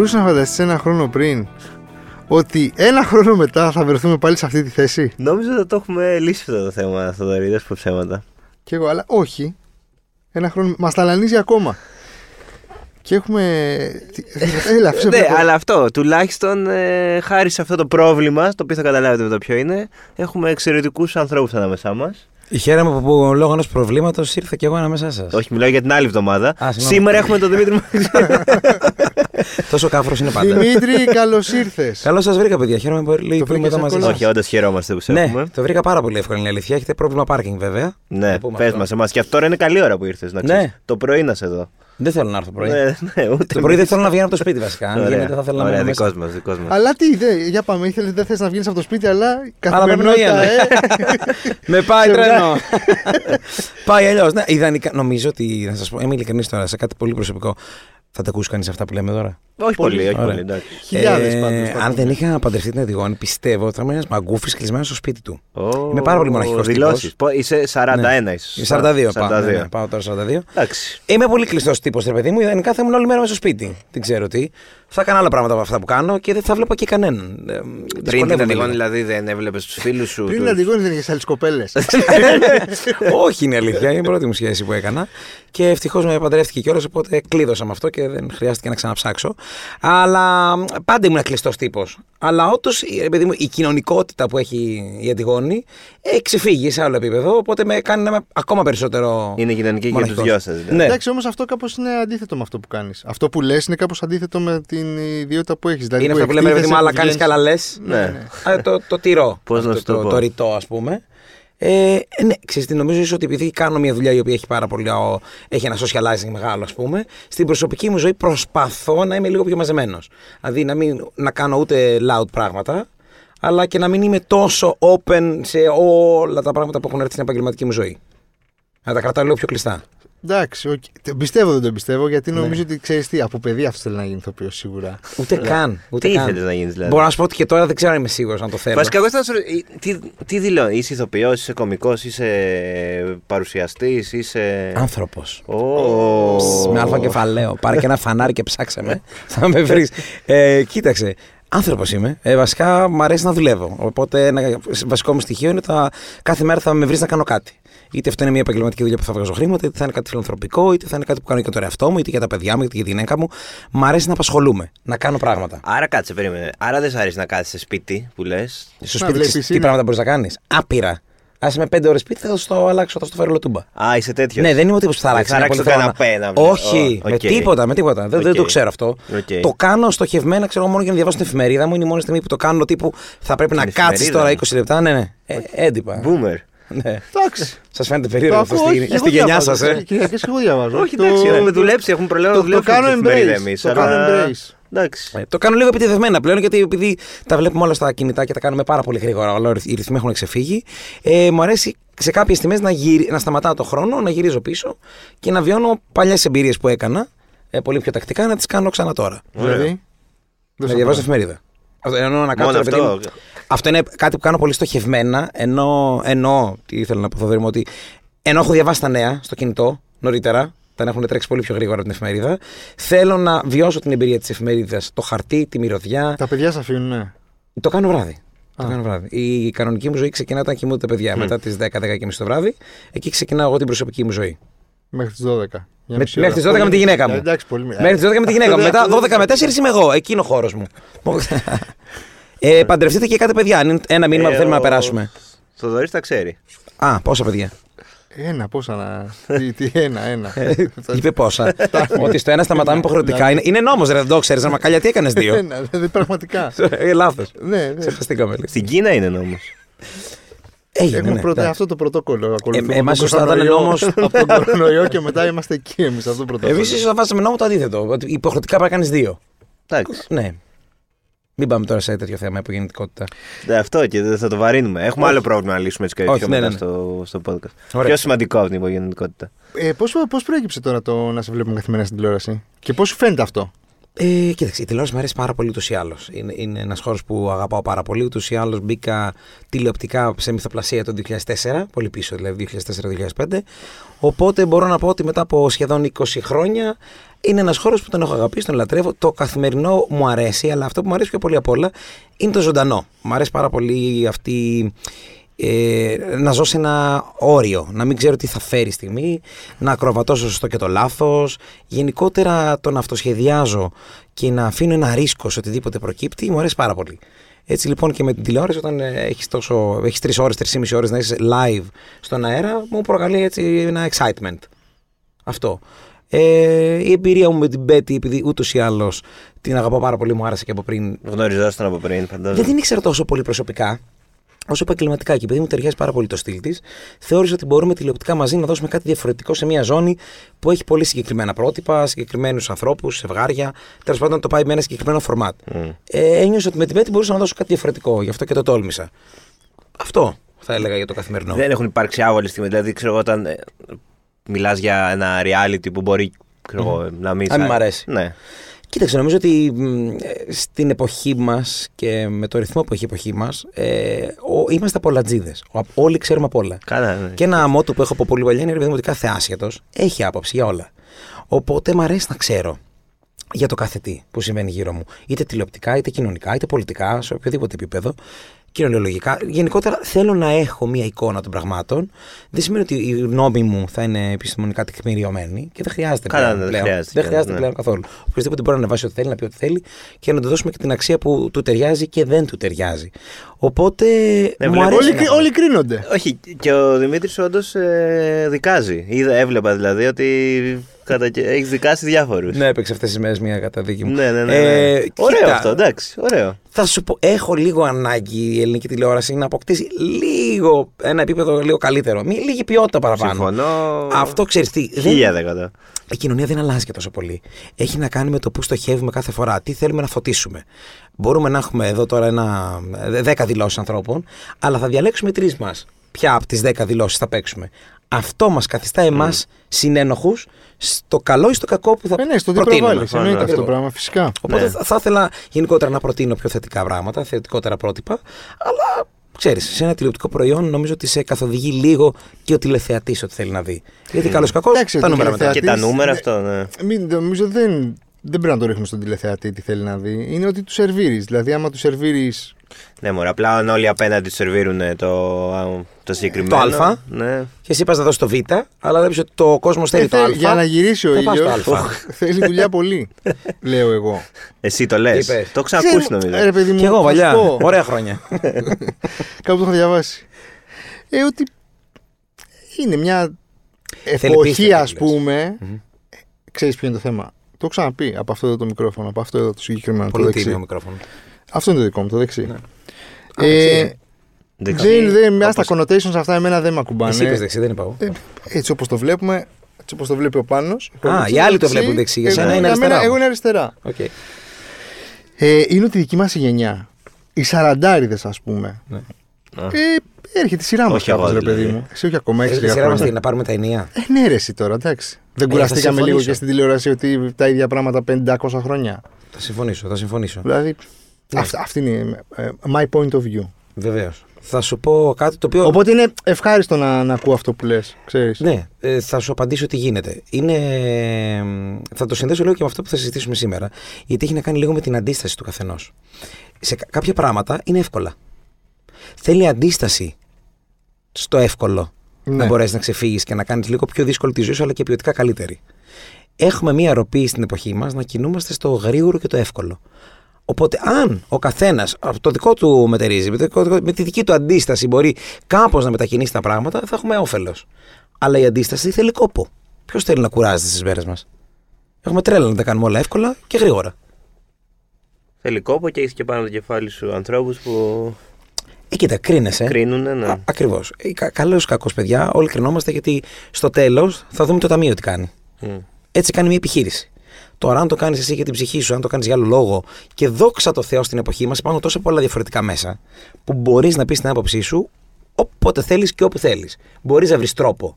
μπορούσε να φανταστείς ένα χρόνο πριν ότι ένα χρόνο μετά θα βρεθούμε πάλι σε αυτή τη θέση; Νόμιζα ότι το έχουμε λύσει αυτό το θέμα, Θοδωρή, δεν σου πω ψέματα. Και εγώ, αλλά όχι. Ένα χρόνο. Μας ταλανίζει ακόμα. Και έχουμε. τι- Έλα, αφήστε ναι, με- αλλά αυτό τουλάχιστον ε, χάρη σε αυτό το πρόβλημα, το οποίο θα καταλάβετε μετά ποιο είναι, έχουμε εξαιρετικούς ανθρώπους ανάμεσά μας. Χαίρομαι που λόγω ενός προβλήματος ήρθα κι εγώ ανάμεσά σας. Όχι, μιλάω για την άλλη εβδομάδα. Α, συγγνώμη. Σήμερα έχουμε τον Δημήτρη Μαξιμίδη. Τόσο κάφρος είναι πάντα. Δημήτρη, καλώς ήρθες. Καλώς σας βρήκα, παιδιά. Χαίρομαι πολύ Το που είμαι βρήκες εδώ μαζί εύκολα. σας. Όχι, όντως χαιρόμαστε που σε Ναι, έχουμε. το βρήκα πάρα πολύ εύκολα είναι η αλήθεια. Έχετε πρόβλημα πάρκινγκ βέβαια. Ναι, Να πούμε πες αυτό. μας εμάς. Και αυτό τώρα είναι καλή ώρα που ήρθες. Να ξέρεις. Ναι. Το πρωί να σε δω. Δεν θέλω να έρθω πρωί. Ναι, ναι, ούτε Το πρωί δεν θέλω να βγαίνω από το σπίτι βασικά. Αν Ωραία. γίνεται θα θέλω να Ωραία, μένω δικός μέσα. μας, δικός μας. Αλλά τι ιδέα, για πάμε, ήθελες, δεν θες να βγεις από το σπίτι, αλλά Αλλά με καθημερινότητα. πνοή, ε. Με πάει Σε τρένο. πάει αλλιώς. Ναι, ιδανικά, νομίζω ότι, να σας πω, είμαι ειλικρινή τώρα, σε κάτι πολύ προσωπικό. Θα τα ακούσει κανείς αυτά που λέμε τώρα. Όχι πολύ, όχι Ωραία. πολύ. εντάξει. Χιλιάδες Ε, πάντως. θα αν πούμε. δεν είχα παντρευτεί την Αντιγόνη, πιστεύω ότι θα ήμουν ένας μαγκούφι κλεισμένος στο σπίτι του. Ω, Είμαι πάρα πολύ μοναχικός δηλώσεις. τύπος. Πω- Είσαι 41, είσαι. 42 πάω. 42. Ναι, ναι, πάω τώρα 42. Εντάξει. Είμαι πολύ κλειστός τύπος, ρε παιδί μου. Ιδανικά θα ήμουν όλη μέρα μέσα στο σπίτι. Δεν ξέρω τι. Θα έκανα άλλα πράγματα από αυτά που κάνω και δεν θα βλέπω και κανέναν. Ε, Πριν την δυσκολεύομαι Αντιγόνη, λίγο. δηλαδή δεν έβλεπες τους φίλους σου. Πριν τους- την Αντιγόνη δεν είχες άλλες κοπέλες. Όχι είναι αλήθεια. Είναι η πρώτη μου σχέση που έκανα. Και ευτυχώς με παντρεύτηκε κιόλας, οπότε κλείδωσα με αυτό και δεν χρειάστηκε να ξαναψάξω. Αλλά πάντα ήμουν κλειστός τύπος. Αλλά όντως, παιδί μου, η κοινωνικότητα που έχει η Αντιγόνη έχει ξεφύγει σε άλλο επίπεδο. Οπότε με κάνει να είμαι ακόμα περισσότερο. Είναι κοινωνική και για τους μοναχικός. δυο σας. Δηλαδή. Ναι. Εντάξει, όμως αυτό κάπως είναι αντίθετο με αυτό που κάνεις. Αυτό που λες είναι κάπως αντίθετο με την ιδιότητα που έχεις. Δηλαδή, είναι αυτό που λέμε, ρε παιδί μου, άλλα κάνεις και άλλα λες. Ναι. το, το τυρό. Πώς να Αυτό σου το το, πω; το ρητό, ας πούμε. Ε, ε, ναι, ξέρεις τι, νομίζω ίσως ότι επειδή κάνω μια δουλειά η οποία έχει πάρα πολύ, ο, έχει ένα socializing μεγάλο, ας πούμε, στην προσωπική μου ζωή προσπαθώ να είμαι λίγο πιο μαζεμένος. Δηλαδή να μην να κάνω ούτε loud πράγματα, αλλά και να μην είμαι τόσο open σε όλα τα πράγματα που έχουν έρθει στην επαγγελματική μου ζωή. Να τα κρατάω λίγο πιο κλειστά. Εντάξει, οκ. Το πιστεύω δεν το πιστεύω γιατί Ναι. νομίζω ότι ξέρεις τι, από παιδί αυτό θέλει να γίνει ηθοποιός σίγουρα. Ούτε καν. Ούτε Τι καν. ήθελε να γίνεις, δηλαδή; Μπορώ να σου πω ότι και τώρα δεν ξέρω αν είμαι σίγουρος αν το θέλω. Βασικά, εγώ ήθελα να σου ρωτήσω, τι, τι δηλώνει, είσαι ηθοποιός, είσαι κωμικός, είσαι παρουσιαστής, είσαι. Άνθρωπος. Ω. Με αλφα κεφαλαίο. Πάρε και ένα φανάρι και ψάξε με. θα με βρεις. Ε, κοίταξε. Άνθρωπος είμαι. Ε, βασικά μου αρέσει να δουλεύω. Οπότε ένα βασικό μου στοιχείο είναι τα κάθε μέρα θα με βρεις να κάνω κάτι. Είτε αυτό είναι μια επαγγελματική δουλειά που θα βγάζω χρήματα, είτε θα είναι κάτι φιλανθρωπικό, είτε θα είναι κάτι που κάνω για τον εαυτό μου, είτε για τα παιδιά μου, είτε για τη γυναίκα μου. Μ' αρέσει να απασχολούμαι, να κάνω πράγματα. Άρα κάτσε, περίμενε. Άρα δεν σ' αρέσει να κάθεσαι σπίτι που λες. Στο Να σπίτι, βλέπεις, ξέρεις τι είναι. πράγματα μπορείς να κάνεις. Άπειρα. Άσε με πέντε ώρες σπίτι, θα στο αλλάξω, θα στο φέρω τούμπα. Α, είσαι τέτοιος. Ναι, δεν είμαι ο τύπος που θα Δεν αλλάξει. θα ένα αλλάξει πολύ το θέλω καναπέ, να- να βλέπω. Όχι, Ω, με οκ. τίποτα, με τίποτα. Δεν, δεν Οκ. το ξέρω αυτό. Οκ. Το κάνω στοχευμένα, ξέρω μόνο για να διαβάσω την εφημερίδα μου. Είναι η μόνη στιγμή που το κάνω τύπου θα πρέπει να Την κάτσει εφημερίδα. τώρα 20 λεπτά. Ναι, ναι. Ε, έντυπα. Boomer. Ναι. Εντάξει. Σας φαίνεται Το περίεργο αυτό ακούω, στη, όχι, στη εγώ γενιά διαβάζω. σας, ε. Κυριακές εγώ διαβάζω. Όχι, Το- εντάξει, έχουμε δουλέψει, έχουμε προλάβει να Το, το δουλέψουμε. κάνω στην εφημερίδα embrace. εμείς, Το αλλά- κάνω embrace. Εντάξει. Ε, Το κάνω λίγο επιτηδευμένα πλέον γιατί επειδή τα βλέπουμε όλα στα κινητά και τα κάνουμε πάρα πολύ γρήγορα, όλα οι ρυθμοί έχουν ξεφύγει. Ε, μου αρέσει σε κάποιες στιγμές να, γυρι... να σταματάω το χρόνο, να γυρίζω πίσω και να βιώνω παλιές εμπειρίες που έκανα ε, πολύ πιο τακτικά να τις κάνω ξανά τώρα. Δηλαδή; Να διαβάζω εφημερίδα. Αυτό εννοώ να κάτσω, Μόνο ρε παιδί μου. αυτό. Αυτό είναι κάτι που κάνω πολύ στοχευμένα. Ενώ, ενώ τι ήθελα να πω, Θοδωρή μου, ότι ενώ έχω διαβάσει τα νέα στο κινητό νωρίτερα, τα έχουν τρέξει πολύ πιο γρήγορα από την εφημερίδα, θέλω να βιώσω την εμπειρία της εφημερίδας. Το χαρτί, τη μυρωδιά. Τα παιδιά σε αφήνουν, ναι. Το κάνω βράδυ. Το Α. κάνω βράδυ. Η κανονική μου ζωή ξεκινά όταν κοιμούνται τα παιδιά. Μετά τις 10-10 και μισή το βράδυ, εκεί ξεκινάω εγώ την προσωπική μου ζωή. Μέχρι τις 12. Για Με- μισή μέχρι τις ώρα. 12 με τη γυναίκα μου. Ε, Εντάξει, πολύ Μέχρι τις 12 με τη γυναίκα μου. Μετά 12 με 4 είμαι εγώ. Εκεί είναι ο χώρος μου. ε, παντρευτείτε και κάτι παιδιά. Είναι ένα μήνυμα που Ε, θέλουμε να ο- περάσουμε. Θοδωρής τα ξέρει. Α, πόσα παιδιά; Ένα, πόσα να. τι, τι, ένα, ένα. Είπε πόσα. Ότι στο ένα σταματάμε υποχρεωτικά. Είναι, είναι νόμος, ρε, δεν το ξέρεις. Να μακαλιά τι έκανες δύο; Ένα, δηλαδή πραγματικά. ε, Λάθος. ναι, ναι. Ξεχαστήκαμε λίγο. Στην Κίνα είναι νόμος. Έγινε. Έχουμε ναι, πρώτα εντάξει. αυτό το πρωτόκολλο. ακολουθούμε Ε, εμάς τον σωστά ήταν κορονοϊό- νόμος. Από τον κορονοϊό και μετά είμαστε εκεί εμείς. Αυτό το πρωτόκολλο. Εμεί ίσως θα βάζαμε νόμο το αντίθετο. Ότι υποχρεωτικά πρέπει να κάνεις δύο. Εντάξει. Ναι. Μην πάμε τώρα σε τέτοιο θέμα υπογεννητικότητα. Ναι, αυτό και δεν θα το βαρύνουμε. Έχουμε Όχι. άλλο πρόβλημα να λύσουμε έτσι και Όχι, πιο ναι, μετά ναι, ναι. στο, στο podcast. Ωραία. Πιο σημαντικό από την υπογεννητικότητα. Ε, πώς, πώς προέκυψε τώρα το να σε βλέπουμε καθημερινά στην τηλεόραση; Και πώς σου φαίνεται αυτό; Ε, κοίταξε, η τηλεόραση μου αρέσει πάρα πολύ ούτως ή άλλως. Είναι, είναι ένας χώρος που αγαπάω πάρα πολύ. Ούτως ή άλλως μπήκα τηλεοπτικά σε μυθοπλασία το 2004, πολύ πίσω δηλαδή, 2004-2005. Οπότε μπορώ να πω ότι μετά από σχεδόν 20 χρόνια είναι ένας χώρος που τον έχω αγαπήσει, τον λατρεύω. Το καθημερινό μου αρέσει, αλλά αυτό που μου αρέσει πιο πολύ απ' όλα είναι το ζωντανό. Μου αρέσει πάρα πολύ αυτή ε, να ζω σε ένα όριο, να μην ξέρω τι θα φέρει η στιγμή, να ακροβατώ στο σωστό και το λάθος. Γενικότερα το να αυτοσχεδιάζω και να αφήνω ένα ρίσκο σε οτιδήποτε προκύπτει μου αρέσει πάρα πολύ. Έτσι λοιπόν και με την τηλεόραση, όταν έχεις τόσο, έχεις τρεις ώρες, τρεις ή μισή ώρες να είσαι live στον αέρα, μου προκαλεί έτσι ένα excitement. Αυτό. Ε, η εμπειρία μου με την Betty, επειδή ούτως ή άλλως την αγαπώ πάρα πολύ, μου άρεσε και από πριν. Γνωριζόσασταν από πριν, φαντάζομαι. Δεν την ήξερα τόσο πολύ προσωπικά όσο επαγγελματικά. Και επειδή μου ταιριάζει πάρα πολύ το στυλ της, θεώρησα ότι μπορούμε τηλεοπτικά μαζί να δώσουμε κάτι διαφορετικό σε μια ζώνη που έχει πολύ συγκεκριμένα πρότυπα, συγκεκριμένους ανθρώπους, ζευγάρια. Τέλος πάντων, να το πάει με ένα συγκεκριμένο φορμάτ. Mm. Ε, ένιωσα ότι με την Πέτη μπορούσα να δώσω κάτι διαφορετικό, γι' αυτό και το τόλμησα. Αυτό θα έλεγα για το καθημερινό. Δεν έχουν υπάρξει άβολη στιγμή. Δηλαδή, ξέρω εγώ, όταν ε, μιλάς για ένα reality που μπορεί ξέρω, εγώ, να μην. Αν σ' μ' αρέσει. Ναι. Κοίταξε, νομίζω ότι μ, ε, στην εποχή μας και με το ρυθμό που έχει η εποχή μας, ε, ο- είμαστε απολατζίδες. Όλοι ξέρουμε απ' όλα. Καλά, ναι. Και ένα μότο που έχω από πολύ παλιά είναι ρε παιδί μου, ότι κάθε άσχετος έχει άποψη για όλα. Οπότε μου αρέσει να ξέρω για το κάθε τι που συμβαίνει γύρω μου. Είτε τηλεοπτικά, είτε κοινωνικά, είτε πολιτικά, σε οποιοδήποτε επίπεδο. Κοινωνιολογικά. Γενικότερα θέλω να έχω μία εικόνα των πραγμάτων. Δεν σημαίνει ότι η γνώμη μου θα είναι επιστημονικά τεκμηριωμένη και δεν χρειάζεται Καλά, πλέον. ναι, δεν πλέον. χρειάζεται Δεν και, χρειάζεται ναι. πλέον καθόλου. Οποιοδήποτε μπορεί να ανεβάσει ό,τι θέλει, να πει ό,τι θέλει και να του δώσουμε και την αξία που του ταιριάζει και δεν του ταιριάζει. Οπότε Ναι, μου βλέπω- αρέσει. Όλοι, να κρι- έχω. όλοι κρίνονται. Όχι, και ο Δημήτρης όντως ε, δικάζει. Είδα, έβλεπα δηλαδή ότι κατα... έχεις δικάσει διάφορους. Ναι, έπαιξε αυτές τις μέρες μια καταδίκη μου. ναι, ναι. ναι, ναι. Ε, ωραίο κοίτα, αυτό, εντάξει, ωραίο. Θα σου πω, έχω λίγο ανάγκη η ελληνική τηλεόραση να αποκτήσει λίγο ένα επίπεδο λίγο καλύτερο. Μη, λίγη ποιότητα παραπάνω. Συμφωνώ. Αυτό ξέρεις τι. δεν- Χίλια δέκατα. η κοινωνία δεν αλλάζει και τόσο πολύ. Έχει να κάνει με το πού στοχεύουμε κάθε φορά, τι θέλουμε να φωτίσουμε. Μπορούμε να έχουμε εδώ τώρα ένα, δέκα δηλώσεις ανθρώπων, αλλά θα διαλέξουμε τρεις μας. Ποια από τις δέκα δηλώσεις θα παίξουμε. Αυτό μας καθιστά εμάς συνένοχους στο καλό ή στο κακό που θα Ε, ναι, στο τι προτείνουμε. προβάλλεις. Εννοείται αυτό το Ακριβώς. πράγμα, φυσικά. Οπότε Ναι. θα, θα ήθελα γενικότερα να προτείνω πιο θετικά πράγματα, θετικότερα πρότυπα, αλλά ξέρεις, σε ένα τηλεοπτικό προϊόν νομίζω ότι σε καθοδηγεί λίγο και ο τηλεθεατής ό,τι θέλει να δει. Γιατί καλός ή κακός, Εντάξει, τα ο νούμερα μετά. τηλεθεατής- Και τα νούμερα ναι. αυτό, ναι. Μην, νομίζω δεν, δεν πρέπει να το ρίχνουμε στον τηλεθεατή τι θέλει να δει. Είναι ότι του σερβίρεις. Δηλαδή, άμα του σερβίρεις. Ναι, μωρέ, απλά αν όλοι απέναντι τους σερβίρουν το, α, το συγκεκριμένο. Το Α. Ναι. Και εσύ πας να δώσεις το Β, αλλά βλέπει ότι το κόσμο θέλει το Α. Ε, για να γυρίσει ο θα πας ήλιος. στο Α. θέλει δουλειά πολύ. λέω εγώ. Εσύ το λες. Τι είπες; Το έχω ξανακούσει Ξέρουμε- νομίζω. ε, ρε παιδί μου, Και εγώ θα σου παλιά. πω, Ωραία χρόνια. Κάπου το έχω διαβάσει. Ε, ότι είναι μια Θέλει εποχή, πίστη, ας λες. πούμε. Ξέρεις ποιο είναι το θέμα. Το έχω ξαναπεί από αυτό εδώ το μικρόφωνο, από αυτό εδώ το συγκεκριμένο. Το Πολύ δεξί. τίμιο μικρόφωνο. Αυτό είναι το δικό μου, το δεξί. Ναι. Ε, Α, Δεν ξέρω. δεν, δεν, μια στα Όπως- connotations αυτά εμένα δεν με Εσύ ακουμπάνε. είπες δεξί, δεν είπα εγώ. Ε, έτσι όπως το βλέπουμε, έτσι όπως το βλέπει ο Πάνος. Α, οι άλλοι το βλέπουν δεξί, για Εγώ- σένα είναι για μένα- αριστερά Εγώ όμως. είναι αριστερά. Οκ. Ε, είναι ότι η δική μας γενιά, οι σαραντάριδες, ας πούμε. Ναι. Α. Ε, έρχεται η σειρά μας, Όχι ρε εγώ, παιδί δηλαδή. μου. Εσύ όχι ακόμα, έχει Έχεις τη λίγα σειρά μας χρόνια. τι, να πάρουμε τα ηνία. Ε, ναι, ρε, εσύ τώρα, εντάξει. Δεν Ε, κουραστήκαμε θα λίγο συμφωνήσω. και στην τηλεόραση ότι τα ίδια πράγματα 500 χρόνια. Θα συμφωνήσω, θα συμφωνήσω. Δηλαδή, Ναι. αυ- αυτή είναι ε, my point of view. Βεβαίως. Θα σου πω κάτι το οποίο. Οπότε είναι ευχάριστο να, να ακούω αυτό που λες. Ξέρεις. Ναι, ε, θα σου απαντήσω τι γίνεται. Είναι, ε, θα το συνδέσω λίγο και με αυτό που θα συζητήσουμε σήμερα. Γιατί έχει να κάνει λίγο με την αντίσταση του καθενός. Σε κα- κάποια πράγματα είναι εύκολα. Θέλει αντίσταση στο εύκολο Ναι. να μπορέσεις να ξεφύγεις και να κάνεις λίγο πιο δύσκολη τη ζωή σου, αλλά και ποιοτικά καλύτερη. Έχουμε μία ροπή στην εποχή μας να κινούμαστε στο γρήγορο και το εύκολο. Οπότε, αν ο καθένας από το δικό του μετερίζει, με, το δικό- με τη δική του αντίσταση μπορεί κάπως να μετακινήσει τα πράγματα, θα έχουμε όφελος. Αλλά η αντίσταση θέλει κόπο. Ποιος θέλει να κουράζεται στις μέρε μας; Έχουμε τρέλα να τα κάνουμε όλα εύκολα και γρήγορα. Θέλει κόπο και έχεις και πάνω το κεφάλι σου ανθρώπους που Ε, κοίτα, κρίνεσαι. κρίνουν. Ναι. Ακριβώς. Καλός ή κακός, παιδιά, όλοι κρινόμαστε γιατί στο τέλος θα δούμε το ταμείο τι κάνει. Μμ. Έτσι κάνει μια επιχείρηση. Τώρα, αν το κάνεις εσύ για την ψυχή σου, αν το κάνεις για άλλο λόγο και δόξα τω Θεώ στην εποχή μας, υπάρχουν τόσο πολλά διαφορετικά μέσα που μπορείς να πεις την άποψή σου όποτε θέλεις και όπου θέλεις. Μπορείς να βρεις τρόπο.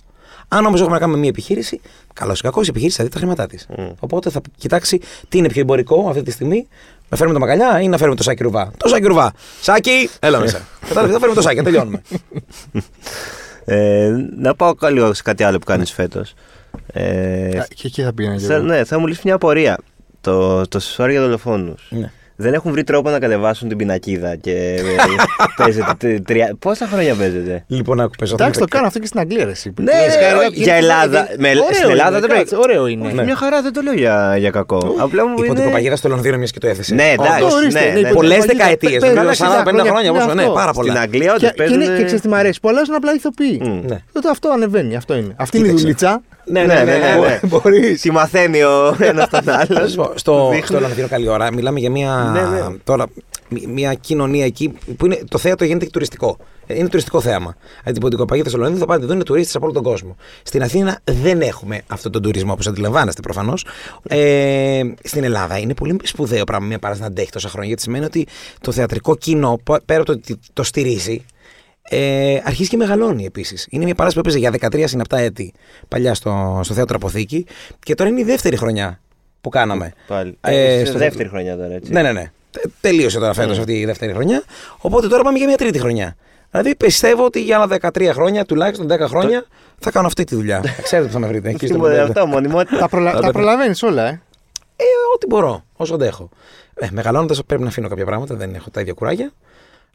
Αν όμως έχουμε να κάνουμε μια επιχείρηση, καλός ή κακός, η επιχείρηση θα δει τα χρήματά της. Οπότε θα κοιτάξει τι είναι πιο εμπορικό αυτή τη στιγμή. Να φέρουμε το μακαλιά ή να φέρουμε το σάκι ρουβά. Το σάκι ρουβά. Σάκι, έλα μέσα. Κατάλαβες, θα φέρουμε το σάκι, τελειώνουμε. Ε, να πάω λίγο σε κάτι άλλο που κάνεις φέτος. Ε, Α, Και εκεί θα πήγαινα και θα, εγώ. ναι, θα μου λύσει μια απορία. Το, το σεσουάρ για δολοφόνους. Ναι. Δεν έχουν βρει τρόπο να κατεβάσουν την πινακίδα και ε, παίζεται. τε- τρία- Πόσα χρόνια παίζεται; Λοιπόν, άκου παίζω. Εντάξει, το κάνω αυτό και στην Αγγλία, ρε, εσύ. Ναι, Λες, ναι, καλά, όχι, γιατί- για Ελλάδα. Με, Ωραίο στην Ελλάδα είναι, δεν πρέπει. κάτσε, Ωραίο είναι. Όχι, Μια χαρά δεν το λέω για, για κακό. Απλά μου Υπότιτλο είναι. παγίδα στο Λονδίνο, μιας και το έθεσε. Ναι, εντάξει. Αυτό, ορίστε, ναι, ναι, ναι, υπότιτλο Πολλέ παγίδα, δεκαετίες. πέ- Μετά πέ- 40-50 χρόνια, χρόνια. είναι πόσο- Ναι, αυτό. πάρα Στην πολλά. Αγγλία Και, όντως και, είναι, παίζουν. και ξέρεις τι μ' αρέσει, που αλλάζουν απλά ηθοποιοί. Μμ. Ναι. Τότε αυτό ανεβαίνει, αυτό είναι. Αυτή είναι η Κοίταξε. Δουλειά. Ναι, Ναι, ναι, ναι. ναι. Μπορείς. Τι μαθαίνει ο ένας τον Θα άλλο. σας πω, Στο, στο Λονδίνο καλή ώρα μιλάμε για μια, Ναι, ναι. Τώρα, μ- μια κοινωνία εκεί που είναι, το θέατρο γίνεται και τουριστικό. Ε, Είναι τουριστικό θέαμα. Δηλαδή την ποντικοπαγίδα στο Λονδίνο θα πάνε εδώ είναι τουρίστες από όλο τον κόσμο. Στην Αθήνα δεν έχουμε αυτόν τον τουρισμό όπως αντιλαμβάνεστε προφανώς. Ε, στην Ελλάδα είναι πολύ σπουδαίο πράγμα μια παράσταση να αντέχει τόσα χρόνια γιατί σημαίνει ότι το θεατρικό κοινό π- πέρα από το ότι το στηρίζει ε, αρχίζει και μεγαλώνει επίσης. Είναι μια παράσταση που έπαιζε για 13 συναπτά έτη παλιά στο, στο θέατρο Αποθήκη και τώρα είναι η δεύτερη χρονιά που κάναμε. Πάλι. Ε, Ε, στο- δεύτερη χρονιά τώρα, έτσι. Ναι, ναι, ναι. Τε- Τελείωσε τώρα φέτος αυτή η δεύτερη χρονιά. Οπότε τώρα πάμε για μια τρίτη χρονιά. Δηλαδή πιστεύω ότι για άλλα 13 χρόνια, τουλάχιστον 10 χρόνια, θα κάνω αυτή τη δουλειά. Ξέρετε που θα με βρείτε. Εκεί στο Τι μου λέει ποντέντε. αυτό, μονιμότητα. Τα, προλα... τα προλαβαίνεις όλα, ε. Ε, ό,τι μπορώ, όσο αντέχω. Ε, Μεγαλώνοντας πρέπει να αφήνω κάποια πράγματα, δεν έχω τα ίδια κουράγια.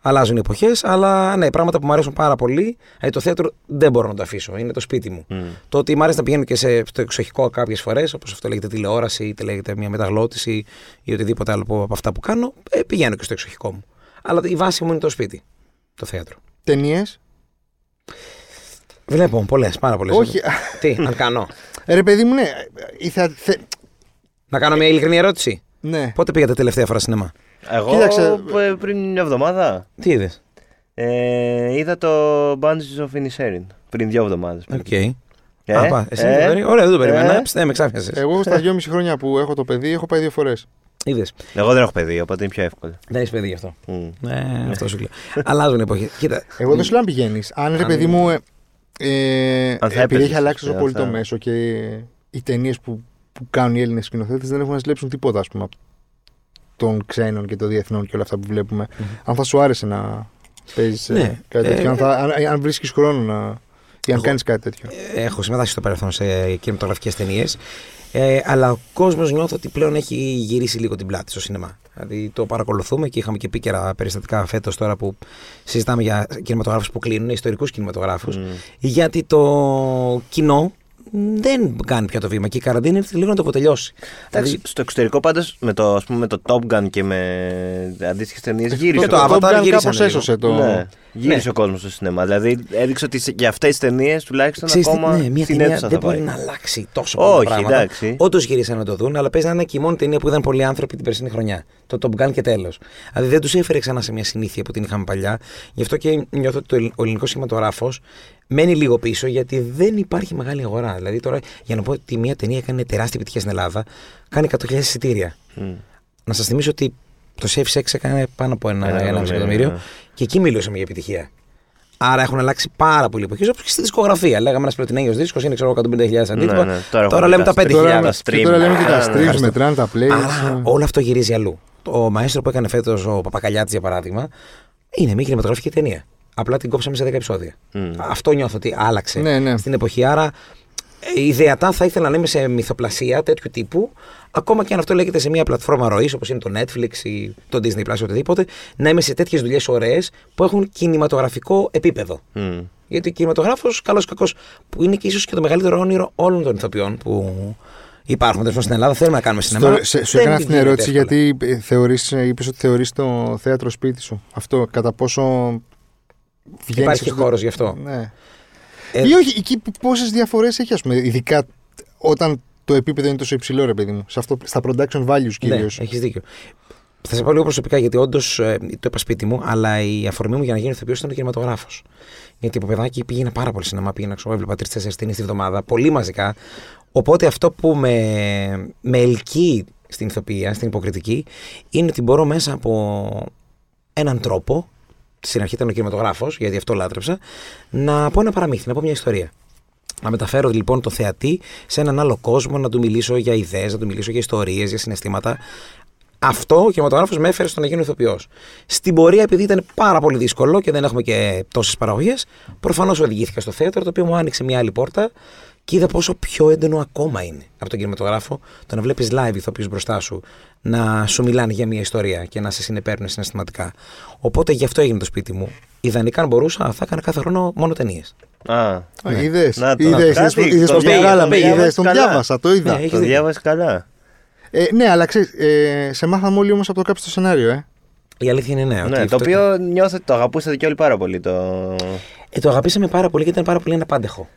Αλλάζουν οι εποχές, αλλά ναι, πράγματα που μου αρέσουν πάρα πολύ. Ε, το θέατρο δεν μπορώ να το αφήσω, είναι το σπίτι μου. Το ότι μου αρέσει να πηγαίνω και σε, στο εξοχικό κάποιες φορές, όπως αυτό λέγεται τηλεόραση, είτε λέγεται μια μεταγλώτηση ή οτιδήποτε άλλο που- από αυτά που κάνω, ε, πηγαίνω και στο εξοχικό μου. Αλλά η βάση μου είναι το σπίτι, το θέατρο. Ταινίες; Βλέπω πολλές, πάρα πολλές. Όχι. Τι, να κάνω; Ε, Ρε παιδί μου, ναι. Ήθελα, θε... να κάνω μια ειλικρινή ερώτηση; Ναι. Πότε πήγατε τελευταία φορά σινεμά; Εγώ Κοίταξε. ε, πριν μια εβδομάδα Τι είδες; ε, είδα το Banshees of Inisherin. Πριν δύο εβδομάδες. Οκ. Ε, Α, πά, εσύ ε, δεν το περί- Ωραία, δεν το περίμενα. ε. Ε, με ξάφνιασες. Εγώ στα 2,5 χρόνια που έχω το παιδί έχω πάει δύο φορές. Είδες. Εγώ δεν έχω παιδί, οπότε είναι πιο εύκολο. Δεν έχεις παιδί γι' αυτό. Μμ. Ναι, αυτό σου λέω. Αλλάζουν οι εποχές. Κοίτα. Εγώ δεν σου λέω αν πηγαίνεις. Αν ρε Αν- παιδί μου. Ε, ε, Αν θα επειδή έπαιζες, έχει αλλάξει τόσο θα- πολύ το θα- μέσο και οι ταινίες που, που κάνουν οι Έλληνες σκηνοθέτες δεν έχουν να ζηλέψουν τίποτα, ας πούμε, από των ξένων και των διεθνών και όλα αυτά που βλέπουμε. Αν θα σου άρεσε να παίζεις Ναι. κάτι τέτοιο, Ε, αν, θα, αν, αν βρίσκεις χρόνο να. ή αν Εγώ- κάνεις κάτι τέτοιο. Έχω συμμετάσχει στο παρελθόν σε κινηματογραφικές ταινίες. Ε, αλλά ο κόσμος νιώθω ότι πλέον έχει γυρίσει λίγο την πλάτη στο σινεμά. Δηλαδή το παρακολουθούμε και είχαμε και επίκαιρα περιστατικά φέτος τώρα που συζητάμε για κινηματογράφους που κλείνουν, ιστορικούς κινηματογράφους. Μμ. Γιατί το κοινό δεν κάνει πια το βήμα και η καραντίνα ήρθε λίγο να το αποτελειώσει. Εντάξει, Δηλαδή, στο εξωτερικό πάντως με το, ας πούμε, με το Top Gun και με αντίστοιχες ταινίες γύρισε. το ο κόσμος. Avatar Top Gun γύρισανε κάπως λίγο. έσωσε το. Ναι, γύρισε Ναι. ο κόσμος στο σινεμά. Δηλαδή έδειξε ότι σε- για αυτές τις ταινίες τουλάχιστον Ξέρεις τι, ακόμα ναι, μια στην ταινία αίθουσα δεν θα μπορεί πάει. να αλλάξει τόσο πολλά Όχι, πράγματα. εντάξει. Όντως γυρίσαν να το δουν, αλλά παίζει να είναι και η μόνη ταινία που είδαν πολλοί άνθρωποι την περσινή χρονιά. Το Top Gun και τέλος. Δηλαδή δεν τους έφερε ξανά σε μια συνήθεια που την είχαμε παλιά. Γι' αυτό και νιώθω ότι το ελλ- ο ελληνικό σχηματογράφο μένει λίγο πίσω γιατί δεν υπάρχει μεγάλη αγορά. Δηλαδή τώρα, για να πω ότι μια ταινία έκανε τεράστια επιτυχία στην Ελλάδα, κάνει 100.000 εισιτήρια. Μμ. Να σας θυμίσω ότι το Safe Sex έκανε πάνω από ένα, Ένα ένα, εκατομμύριο, εκατομμύριο ναι. και εκεί μιλούσαμε για επιτυχία. Άρα έχουν αλλάξει πάρα πολύ εποχέ, όπως και στη δισκογραφία. Λέγαμε ένας πλατινέγιος δίσκος είναι ξέρω 150.000 αντίτυπα. ναι. Τώρα Τώρα, έχουμε λέμε τα τα 5.000. Τώρα, τα και stream. τώρα λέμε και τα Α, streams, ευχαριστώ. μετράνε τα plays. Άρα όλο αυτό γυρίζει αλλού. Το μαέστρο που έκανε φέτος ο Παπακαλιάτης, για παράδειγμα, είναι μια κινηματογραφική ταινία. Απλά την κόψαμε σε 10 επεισόδια. Μμ. Αυτό νιώθω ότι άλλαξε Ναι, ναι. στην εποχή. Άρα, ε, ιδεατά θα ήθελα να είμαι σε μυθοπλασία τέτοιου τύπου, ακόμα και αν αυτό λέγεται σε μια πλατφόρμα ροής όπως είναι το Netflix ή το Disney Plus ή οτιδήποτε, να είμαι σε τέτοιες δουλειές ωραίες που έχουν κινηματογραφικό επίπεδο. Μμ. Γιατί ο κινηματογράφος, καλός ή κακός, που είναι και ίσως και το μεγαλύτερο όνειρο όλων των ηθοποιών που υπάρχουν τέλος πάντων στην Ελλάδα, θέλουμε να κάνουμε σινεμά. Τώρα, σε, σου Δεν έκανα αυτή την γίνεται ερώτηση εύκολα. γιατί ε, θεωρείς, ε, είπες ότι θεωρείς το θέατρο σπίτι σου. Αυτό, κατά πόσο βγαίνεις Υπάρχει και αυτό- χώρος γι' αυτό. Ναι. Ε, Ή όχι, εκεί πόσες διαφορές έχει, ας πούμε, ειδικά όταν το επίπεδο είναι τόσο υψηλό, ρε παιδί μου, σε αυτό, στα production values κυρίως. Ναι, έχεις δίκιο. Θα σε πω λίγο προσωπικά γιατί όντως το είπα σπίτι μου, αλλά η αφορμή μου για να γίνω ηθοποιός ήταν ο κινηματογράφος. Γιατί από παιδάκι πήγαινα πάρα πολύ σινεμά, πήγαινα ξέρω, έβλεπα τρει-τέσσερι ταινίες τη βδομάδα, πολύ μαζικά. Οπότε αυτό που με, με ελκύει στην ηθοποιία, στην υποκριτική, είναι ότι μπορώ μέσα από έναν τρόπο, στην αρχή ήταν ο κινηματογράφος, γιατί αυτό λάτρεψα, να πω ένα παραμύθι, να πω μια ιστορία. Να μεταφέρω λοιπόν το θεατή σε έναν άλλο κόσμο, να του μιλήσω για ιδέες, να του μιλήσω για ιστορίες, για συναισθήματα. Αυτό ο κινηματογράφος με έφερε στο να γίνω ηθοποιός. Στην πορεία, επειδή ήταν πάρα πολύ δύσκολο και δεν έχουμε και τόσες παραγωγές, προφανώς οδηγήθηκα στο θέατρο, το οποίο μου άνοιξε μια άλλη πόρτα και είδα πόσο πιο έντονο ακόμα είναι από τον κινηματογράφο το να βλέπεις live ηθοποιούς μπροστά σου να σου μιλάνε για μια ιστορία και να σε συνεπέρνουν συναισθηματικά. Οπότε γι' αυτό έγινε το σπίτι μου. Ιδανικά, αν μπορούσα, θα έκανα κάθε χρόνο μόνο ταινίες. Α, Ναι. Είδες. Να το- Είδες κάτι, πώ το πήγα, βγάλαμε. το πήγα, Είδες, τον καλά. διάβασα, το είδα. Ναι, έχεις το δίκιο. διάβασε καλά. Ε, ναι, αλλά ξέρεις, ε, σε μάθαμε όλοι όμως από το κάποιο το σενάριο, ε. Η αλήθεια είναι ναι. ότι Ναι, το αυτό- οποίο νιώθω ότι το αγαπούσατε και όλοι πάρα πολύ. Το, Ε, το αγαπήσαμε πάρα πολύ και ήταν πάρα πολύ αναπάντεχο.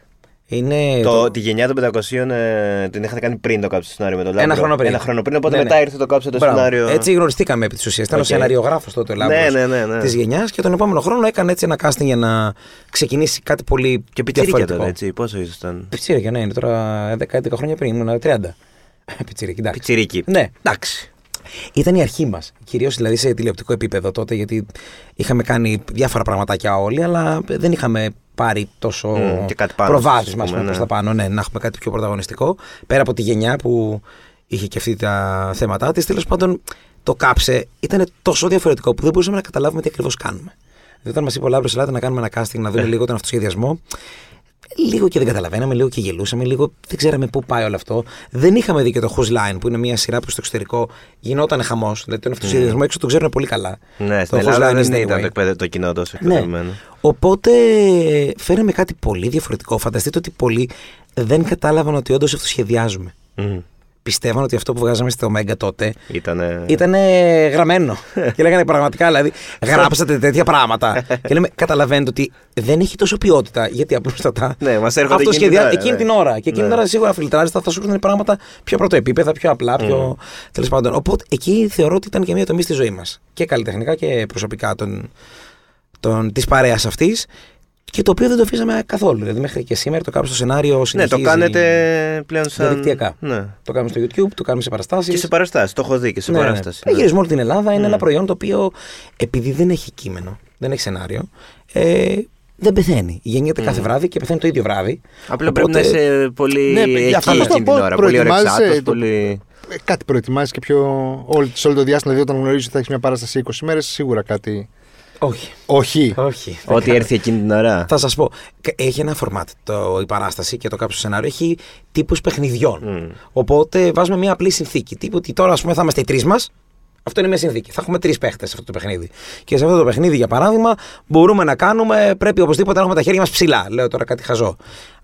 Είναι. το, Τη γενιά των 500 ε, την είχατε κάνει πριν το κάψε το σενάριο με τον Λάμπρο. Ένα χρόνο πριν. Ένα χρόνο πριν, οπότε Ναι, μετά ναι. ήρθε το κάψε το Μπράβο. σενάριο. Έτσι γνωριστήκαμε επί της ουσίας. Ήταν ο Οκ. σεναριογράφος τότε ο Λάμπρος Ναι, ναι, ναι, ναι. της γενιάς και τον επόμενο χρόνο έκανε έτσι ένα casting για να ξεκινήσει κάτι πολύ Και πιτσίρικα διαφορετικό. τότε, έτσι. Πόσο ήσασταν; Πιτσίρικα, ναι, είναι τώρα 10-11 χρόνια πριν, ήμουν 30. Πιτσίρικα, εντάξει. Πιτσιρίκι. Ναι, Εντάξει. Ήταν η αρχή μας. Κυρίως δηλαδή σε τηλεοπτικό επίπεδο τότε, γιατί είχαμε κάνει διάφορα πραγματάκια όλοι, αλλά δεν είχαμε πάρει τόσο Μμ, και κάτι πάνω, προβάδισμα ας πούμε, προς ναι. τα πάνω. Ναι, να έχουμε κάτι πιο πρωταγωνιστικό. Πέρα από τη γενιά που είχε και αυτή τα θέματα της, τέλος πάντων το κάψε ήταν τόσο διαφορετικό που δεν μπορούσαμε να καταλάβουμε τι ακριβώς κάνουμε. Δηλαδή, όταν μας είπε ο Λάμπρος, ελάτε να κάνουμε ένα casting, να δούμε λίγο τον αυτοσχεδιασμό. Λίγο και δεν καταλαβαίναμε, λίγο και γελούσαμε, λίγο δεν ξέραμε πού πάει όλο αυτό. Δεν είχαμε δει και το Who's Line, που είναι μια σειρά που στο εξωτερικό γινόταν χαμός. Δηλαδή τον αυτοσχεδιασμό έξω το ξέρουν πολύ καλά. Ναι, στην Το Whose Ελλάδα Line δεν is the ήταν way. το, εκπαιδε- το κοινό τόσο Ναι. εκπαιδευμένο. Οπότε φέραμε κάτι πολύ διαφορετικό. Φανταστείτε ότι πολλοί δεν κατάλαβαν ότι όντως αυτοσχεδιάζουμε. Μμ. Πιστεύαν ότι αυτό που βγάζαμε στο Μέγκα τότε Ήτανε... ήταν γραμμένο. και λέγανε πραγματικά, δηλαδή, γράψατε τέτοια πράγματα. και λέμε, καταλαβαίνετε ότι δεν έχει τόσο ποιότητα, γιατί απλούστατα. Ναι, μας έρχονται αυτό εκείνη την σχεδιά ώρα, εκείνη ναι. την ώρα. Και εκείνη Ναι. την ώρα σίγουρα φιλτράρεις, θα, θα σου έρθουν πράγματα πιο πρωτοεπίπεδα, πιο απλά, πιο. τέλος πάντων. Οπότε εκεί θεωρώ ότι ήταν και μια τομή στη ζωή μας. Και καλλιτεχνικά και προσωπικά των, των, της παρέας αυτής και το οποίο δεν το αφήσαμε καθόλου. Δηλαδή μέχρι και σήμερα το κάνουμε στο σενάριο Ναι, συνεχίζει. το κάνετε πλέον σαν... διαδικτυακά. Ναι. Το κάνουμε στο YouTube, το κάνουμε σε παραστάσεις. Και σε παραστάσεις. Το έχω δει και σε Ναι, ναι. παράσταση. Ε, Γυρίζουμε όλη την Ελλάδα. Είναι Mm. ένα προϊόν το οποίο επειδή δεν έχει κείμενο, δεν έχει σενάριο, ε, δεν πεθαίνει. Γεννιέται κάθε βράδυ και πεθαίνει το ίδιο βράδυ. Απλά πρέπει να Οπότε- είσαι πολύ Ναι, εκεί για αυτό εκείνη το την πω, ώρα. Πολύ προετοιμάζεσαι ωρεξάτος, το- πολύ... Ε, κάτι προετοιμάζει και πιο. Όλη, σε όλο το διάστημα, δηλαδή όταν γνωρίζεις ότι θα έχεις μια παράσταση 20 μέρες, σίγουρα κάτι. Όχι. Όχι. Όχι. Ό,τι έρθει εκείνη την ώρα. Θα σας πω. Κα- Έχει ένα φορμάτ το, η παράσταση και το κάποιο σενάριο. Έχει τύπους παιχνιδιών. Μμ. Οπότε βάζουμε μια απλή συνθήκη. Τύπου ότι τώρα, ας πούμε, θα είμαστε οι τρεις μας. Αυτό είναι μια συνθήκη. Θα έχουμε τρεις παίχτες σε αυτό το παιχνίδι. Και σε αυτό το παιχνίδι, για παράδειγμα, μπορούμε να κάνουμε, πρέπει οπωσδήποτε να έχουμε τα χέρια μας ψηλά. Λέω τώρα κάτι χαζό.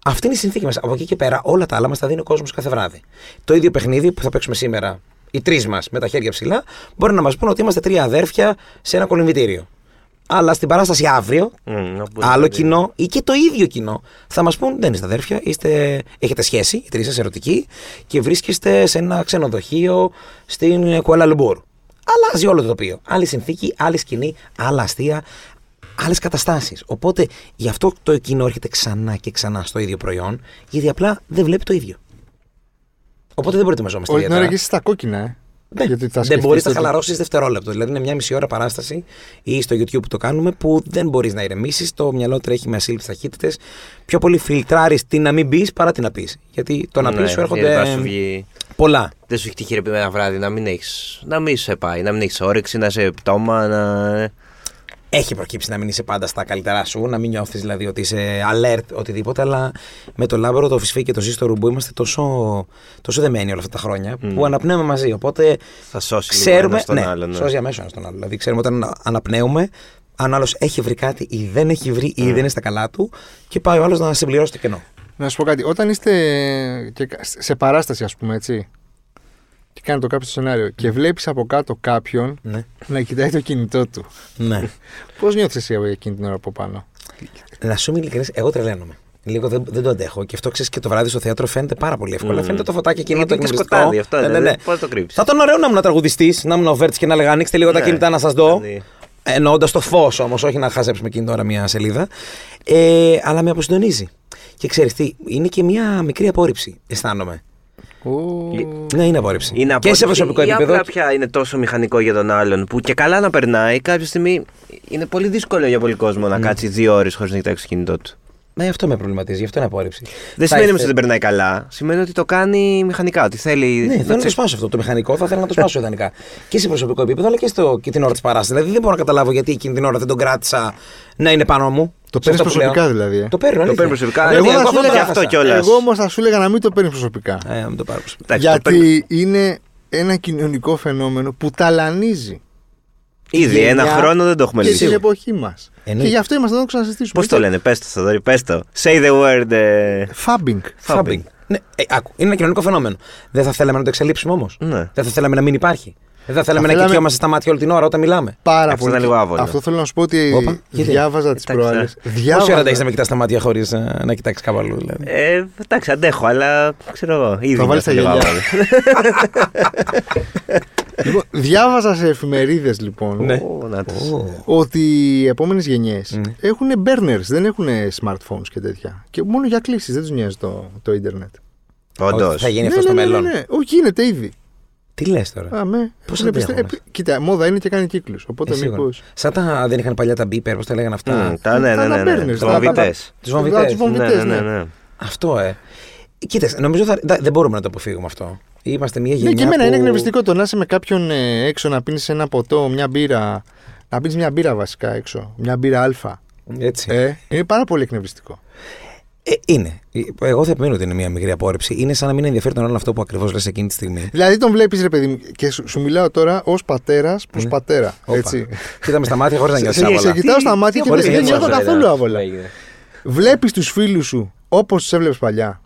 Αυτή είναι η συνθήκη μας. Από εκεί και πέρα, όλα τα άλλα μας τα δίνει ο κόσμος κάθε βράδυ. Το ίδιο παιχνίδι που θα παίξουμε σήμερα, οι τρεις μας με τα χέρια ψηλά, μπορεί να μας πούνε ότι είμαστε τρία αδέρφια σε ένα κολυμβητήριο. Αλλά στην παράσταση αύριο, Μμ, όπου άλλο δηλαδή. κοινό ή και το ίδιο κοινό θα μας πούν δεν είστε αδέρφια, είστε, έχετε σχέση, οι τρεις σας ερωτικοί και βρίσκεστε σε ένα ξενοδοχείο στην Κουέλα Λουμπούρ. Αλλάζει όλο το τοπίο. Άλλη συνθήκη, άλλη σκηνή, άλλα αστεία, άλλες καταστάσεις. Οπότε γι' αυτό το κοινό έρχεται ξανά και ξανά στο ίδιο προϊόν, γιατί απλά δεν βλέπει το ίδιο. Οπότε δεν προετοιμαζόμαστε Όλη την ώρα ιδιαίτερα. και εσύ στα κόκκινα, ε. Ναι, Γιατί θα δεν σκεφτείς μπορεί να ότι- χαλαρώσεις δευτερόλεπτο. Δηλαδή είναι μια μισή ώρα παράσταση ή στο YouTube που το κάνουμε που δεν μπορείς να ηρεμήσεις. Το μυαλό τρέχει με ασύλληπτες ταχύτητες. Πιο πολύ φιλτράρεις τι να μην πεις παρά τι να πεις. Γιατί το να Ναι, πεις σου γιατί έρχονται θα σου βγει- πολλά. Δεν σου έχει τύχει ρε παιδί, ένα βράδυ να μην έχεις, να μην σε πάει, να μην έχεις όρεξη, να 'σαι πτώμα, να. Έχει προκύψει να μην είσαι πάντα στα καλύτερά σου, να μην νιώθεις δηλαδή ότι είσαι alert, οτιδήποτε. Αλλά με το Λάμπρο, το Φυσφή και το Ζήση το Ρούμπο είμαστε τόσο, τόσο δεμένοι όλα αυτά τα χρόνια που αναπνέουμε μαζί. Οπότε Θα σώσει λίγο ξέρουμε. ένας τον ναι, άλλον, ναι. σώζει αμέσως ένας τον άλλο. Δηλαδή ξέρουμε όταν αναπνέουμε, αν ο άλλος έχει βρει κάτι ή δεν έχει βρει ή δεν είναι στα καλά του και πάει ο άλλος να συμπληρώσει το κενό. Να σου πω κάτι. Όταν είστε και σε παράσταση, ας πούμε, έτσι. Και κάνει το κάποιο σενάριο και βλέπεις από κάτω κάποιον Ναι. να κοιτάει το κινητό του. ναι. Πώς νιώθεις εσύ από εκείνη την ώρα από πάνω; Να σου είμαι ειλικρινής, εγώ τρελαίνομαι. Λίγο δεν, δεν το αντέχω. Και αυτό ξέρεις και το βράδυ στο θέατρο φαίνεται πάρα πολύ εύκολα. Mm. Φαίνεται το φωτάκι εκείνο Γιατί το είναι εκνευριστικό. σκοτάδι αυτό, ναι, ναι, ναι, ναι. πώς το κρύβεις. Θα ήταν ωραίο να ήμουν τραγουδιστής, να ήμουν ο Βέρτ και να έλεγα ανοίξτε λίγο τα Ναι. κινητά να σας δω. Δηλαδή. Εννοώντας το φως όμως, όχι να χαζέψουμε εκείνη την ώρα μια σελίδα. Ε, αλλά με αποσυντονίζει. Και ξέρεις τι, είναι και μια μικρή απόρριψη, αισθάνομαι. Ναι, είναι απόρριψη. Είναι και απόρριψη σε προσωπικό ή επίπεδο. απλά πια είναι τόσο μηχανικό για τον άλλον που και καλά να περνάει, κάποια στιγμή είναι πολύ δύσκολο για πολύ κόσμο Ναι. να κάτσει δύο ώρες χωρίς να κοιτάξει το κινητό του. Ναι, αυτό με προβληματίζει, γι' αυτό είναι απόρριψη. Δεν Θα σημαίνει όμως ήθελε- ότι δεν περνάει καλά. Σημαίνει ότι το κάνει μηχανικά. Ότι θέλει. Ναι, θέλω να το τσι- σπάσω αυτό. Το μηχανικό θα θέλω να το σπάσω ιδανικά. Και σε προσωπικό επίπεδο, αλλά και, στο, και την ώρα της παράσταση. Δηλαδή δεν μπορώ να καταλάβω γιατί εκείνη την ώρα δεν τον κράτησα να είναι πάνω μου. Το Σε παίρνεις αυτό που λέω. προσωπικά δηλαδή. ε. Το παίρνω, Το αλήθεια. παίρνει προσωπικά. Εγώ Εγώ θα θα σου σου έλεγα και αυτό κιόλας. Εγώ όμως θα σου έλεγα να μην το παίρνεις προσωπικά. Ε, να μην το πάρω προσωπικά. Γιατί είναι ένα κοινωνικό φαινόμενο που ταλανίζει. Ήδη γενιά ένα χρόνο δεν το έχουμε και λύσει. την εποχή μας. Και Εννοείται. γι' αυτό είμαστε εδώ να το ξανασυζητήσουμε. Πώς το λένε, πες το, Θοδωρή, πες το. Say the word. ε, Fabbing. Fabbing. Ναι, ε, άκου, είναι ένα κοινωνικό φαινόμενο. Δεν θα θέλαμε να το εξελίψουμε όμως. Ναι. Δεν θα θέλαμε να μην υπάρχει. Δεν θα θέλαμε Θα να θέλαμε- κοιτιόμαστε στα μάτια όλη την ώρα όταν μιλάμε. Πάρα Αυτό πολύ. είναι λίγο άβολο. Αυτό θέλω να σου πω ότι Όπα, γιατί; διάβαζα τις Εντάξει, προάλλες. ε. Πόση ώρα Διάβαζα. τα έχεις να με κοιτάς στα μάτια χωρίς να κοιτάξεις κάπου αλλού, δηλαδή; Ε, εντάξει, αντέχω, αλλά ξέρω εγώ. Ήδη Θα βάλεις νιώθω τα λίγο γυαλιά. άβολο. Λοιπόν, διάβαζα σε εφημερίδες λοιπόν Ναι. Ω, να τους. Ω. ότι οι επόμενες γενιές Ναι. έχουν burners, δεν έχουν smartphones και τέτοια. Και μόνο για κλήσεις, δεν τους νοιάζει το, το ίντερνετ. Όντως. Ότι Θα γίνει ναι, αυτό ναι, στο ναι, μέλλον. Ναι, ναι. Όχι, γίνεται ήδη. Τι λες τώρα; Α, με. Πώς Έχουν αντέχουν πιστε- μας. επί- Κοίτα, μόδα είναι και κάνει κύκλους. Οπότε Ε, σίγουρα. μήπω. Σαν τα δεν είχαν παλιά τα beeper, πώς τα λέγανε αυτά; Μμ, Τα ναι, τα ναι, ναι. ναι. παίρνεις, Τους τα- βομβιτέ. Τους βομβιτέ. τους βομβιτές. Ναι, ναι, ναι. ναι. Αυτό, ε. Κοίταξε, νομίζω θα, δεν δεν μπορούμε να το αποφύγουμε αυτό. Είμαστε μια γενιά. Ναι, και εμένα που... είναι εκνευριστικό το να είσαι με κάποιον ε, έξω να πίνεις ένα ποτό, μια μπύρα. Να πίνεις μια μπύρα βασικά έξω. Μια μπύρα Α. Έτσι. Ε, είναι πάρα πολύ εκνευριστικό. Ε, είναι. Εγώ θα επιμένω ότι είναι μια μικρή απόρριψη. Είναι σαν να μην ενδιαφέρει τον άλλον αυτό που ακριβώς λες εκείνη τη στιγμή. Δηλαδή τον βλέπεις, ρε παιδί μου, και σου, σου μιλάω τώρα ως πατέρας προς Ναι. πατέρα. Όπα. Έτσι. Κοίτα με στα μάτια χωρίς να νιώσει Σε, σε άβολα. κοιτάω στα μάτια και χωρίς δεν να νιώθω νιώθω, καθόλου άβολα. Βλέπεις τους φίλους σου όπως τους έβλεπες παλιά.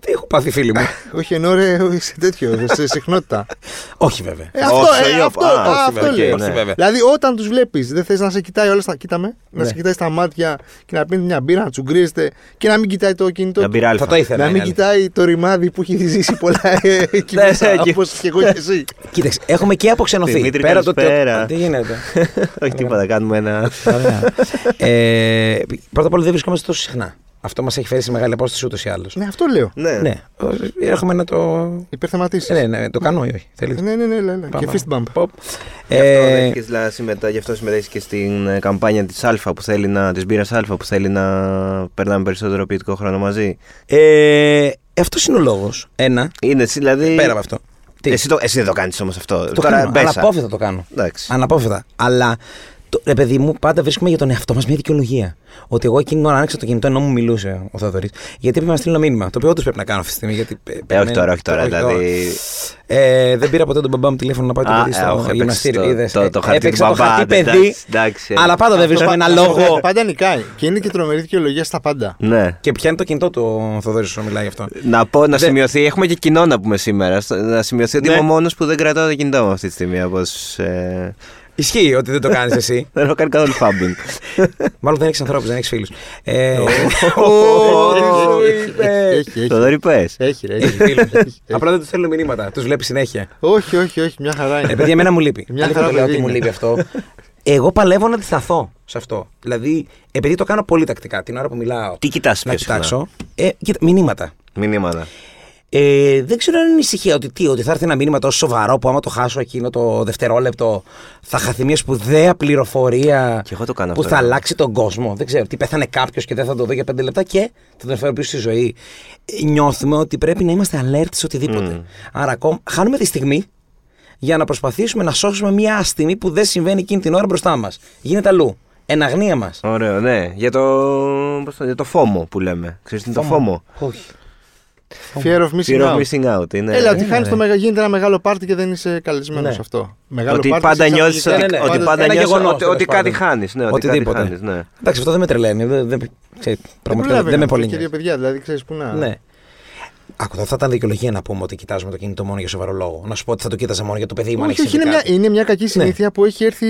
Τι έχω πάθει, φίλοι μου; Όχι ενώ ρε, σε τέτοιο, σε συχνότητα. Όχι, βέβαια. Ε, αυτό, Όχι, ε, όχι, αυτό, α, α, όχι, αυτό βέβαια, λέω. ναι. Όχι, βέβαια. Δηλαδή, όταν τους βλέπεις, δεν θες να σε κοιτάει όλα στα. Κοίταμε, να Ναι. σε κοιτάει στα μάτια και να πίνει μια μπύρα, να τσουγκρίζετε και να μην κοιτάει το κινητό. Να του. μπει Θα το ήθελα. Να είναι μην αλήθεια. κοιτάει το ρημάδι που έχει ζήσει πολλά ε, εκεί Ναι, μέσα, και- όπως και εγώ και εσύ. Κοίταξε, έχουμε και αποξενωθεί. Δημήτρη, Πέρα το ότι. καλησπέρα. Τι γίνεται; Όχι τίποτα, κάνουμε ένα. Ωραία. ε, πρώτα απ' όλα δεν βρισκόμαστε τόσο συχνά. Αυτό μας έχει φέρει σε μεγάλη απόσταση ούτως ή άλλως. Ναι, αυτό λέω. Ναι. Ναι, έρχομαι να το. Υπερθεματίσει. Ναι, ναι, το κάνω ή όχι. Θέλεις; Ναι, ναι, ναι, ναι, ναι. Και Πάμε. fist bump. Pop. Γι' αυτό, Ε, δέχτηκες, δηλαδή, συμμετά- γι' αυτό συμμετέχεις και στην ε, καμπάνια της Α που θέλει να. της μπύρας Α που θέλει να περνάμε περισσότερο ποιητικό χρόνο μαζί; ε, αυτός είναι ο λόγος. Ένα. Είναι εσύ, δηλαδή. Πέρα από αυτό. Τι; Εσύ, το, εσύ δεν το κάνεις όμως αυτό. το Τώρα κάνω. μπέσα. Αναπόφευκτα το κάνω. Εντάξει. Αναπόφευκτα. Αλλά το, ρε παιδί μου, πάντα βρίσκουμε για τον εαυτό μας μια δικαιολογία. Ότι εγώ εκείνη την ώρα άνοιξα το κινητό ενώ μου μιλούσε ο Θοδωρή. Γιατί έπρεπε να στείλω ένα μήνυμα. Το οποίο όντως πρέπει να κάνω αυτή τη στιγμή. Γιατί, ε, Ε, όχι περιμένω- τώρα, όχι τώρα. όχι τώρα. Δηλαδή. Ε, δεν πήρα ποτέ τον μπαμπά μου τηλέφωνο να πάω το Α, παιδί ε, όχι, στο έπαιξες γυμναστήριο. το- Είδες, το- ε, το χαρτί έπαιξα του το χαρτί μπαμπά, παιδί. εντάξει, εντάξει. Αλλά πάντα δεν βρίσκω ένα λόγο. Πάντα νικάει. Και είναι και τρομερή δικαιολογία στα πάντα. Ναι. Και πιάνει το κινητό του ο Θοδωρής όσο μιλάει γι' αυτό. Να πω, να Δεν- σημειωθεί, έχουμε και κοινό να πούμε σήμερα. στο- Να σημειωθεί ότι Ναι. είμαι ο μόνος που δεν κρατάω το κινητό μου αυτή τη στιγμή. Όπως, ε, Ισχύει ότι δεν το κάνεις εσύ. δεν έχω κάνει καθόλου φάμπινγκ. Μάλλον δεν έχεις ανθρώπους, δεν έχεις φίλους. Ε, Έχει, είπε. Έχει, έχει. Το δωρή πες. Έχει, ρε, έχει. φίλους. Έχει. Απλά δεν τους θέλω μηνύματα. Τους βλέπει συνέχεια. Όχι, όχι, όχι, μια χαρά Ε, είναι. παιδιά, εμένα μου λείπει. Μια Αλήθεια χαρά το λέω παιδί ότι μου είναι. λείπει αυτό. Εγώ παλεύω να αντισταθώ σε αυτό. Δηλαδή, επειδή το κάνω πολύ τακτικά την ώρα που μιλάω. Τι κοιτάς να πιο συχνά; κοιτάξω. Ε, κοίτα, μηνύματα. Μηνύματα. Ε, δεν ξέρω αν είναι ησυχία ότι τι, ότι θα έρθει ένα μήνυμα τόσο σοβαρό που άμα το χάσω εκείνο το δευτερόλεπτο θα χαθεί μια σπουδαία πληροφορία Και εγώ το κάνω που αυτό, θα ναι. αλλάξει τον κόσμο. Δεν ξέρω, τι πέθανε κάποιος και δεν θα το δω για πέντε λεπτά και θα τον φέρω πίσω στη ζωή. Ε, Νιώθουμε ότι πρέπει να είμαστε alert σε οτιδήποτε. Άρα ακόμα χάνουμε τη στιγμή για να προσπαθήσουμε να σώσουμε μια άστιμη που δεν συμβαίνει εκείνη την ώρα μπροστά μας. Γίνεται αλλού. Εν αγνία μας. Ωραίο, ναι. Για το, πώς το, για το φόμο που λέμε. Ξέρεις τι είναι το φόμο; Όχι. Fear of missing Fear of out. missing out. Είναι... Έλα, ότι Έλα, χάνεις ρε. το μεγα, γίνεται ένα μεγάλο πάρτι και δεν είσαι καλεσμένος Ναι. σε αυτό. Μεγάλο Ότι πάρτι, πάντα είσαι νιώθει εισαγωγικά. ότι, Ναι, ναι, ότι ναι. πάντα Ένα νιώθεις γεγονός, ότι, ότι τέλος κάτι πάντων. χάνεις. Ναι, ότι κάτι Οτιδήποτε. χάνεις, ναι. Εντάξει, αυτό δεν με τρελαίνει. Δεν, δεν, ξέρεις, Δεν πραγματικά δεν με προλαβαίνω πολύ αυτό και δύο νοιάζει. παιδιά, δηλαδή ξέρεις που να. Ναι. Άκου, θα ήταν δικαιολογία να πούμε ότι κοιτάζουμε το κινητό μόνο για σοβαρό λόγο. Να σου πω ότι θα το κοίταζα μόνο για το παιδί μου, αν Όχι, έχεις όχι, είναι συμβεί μια, κάτι. είναι μια κακή συνήθεια που έχει έρθει.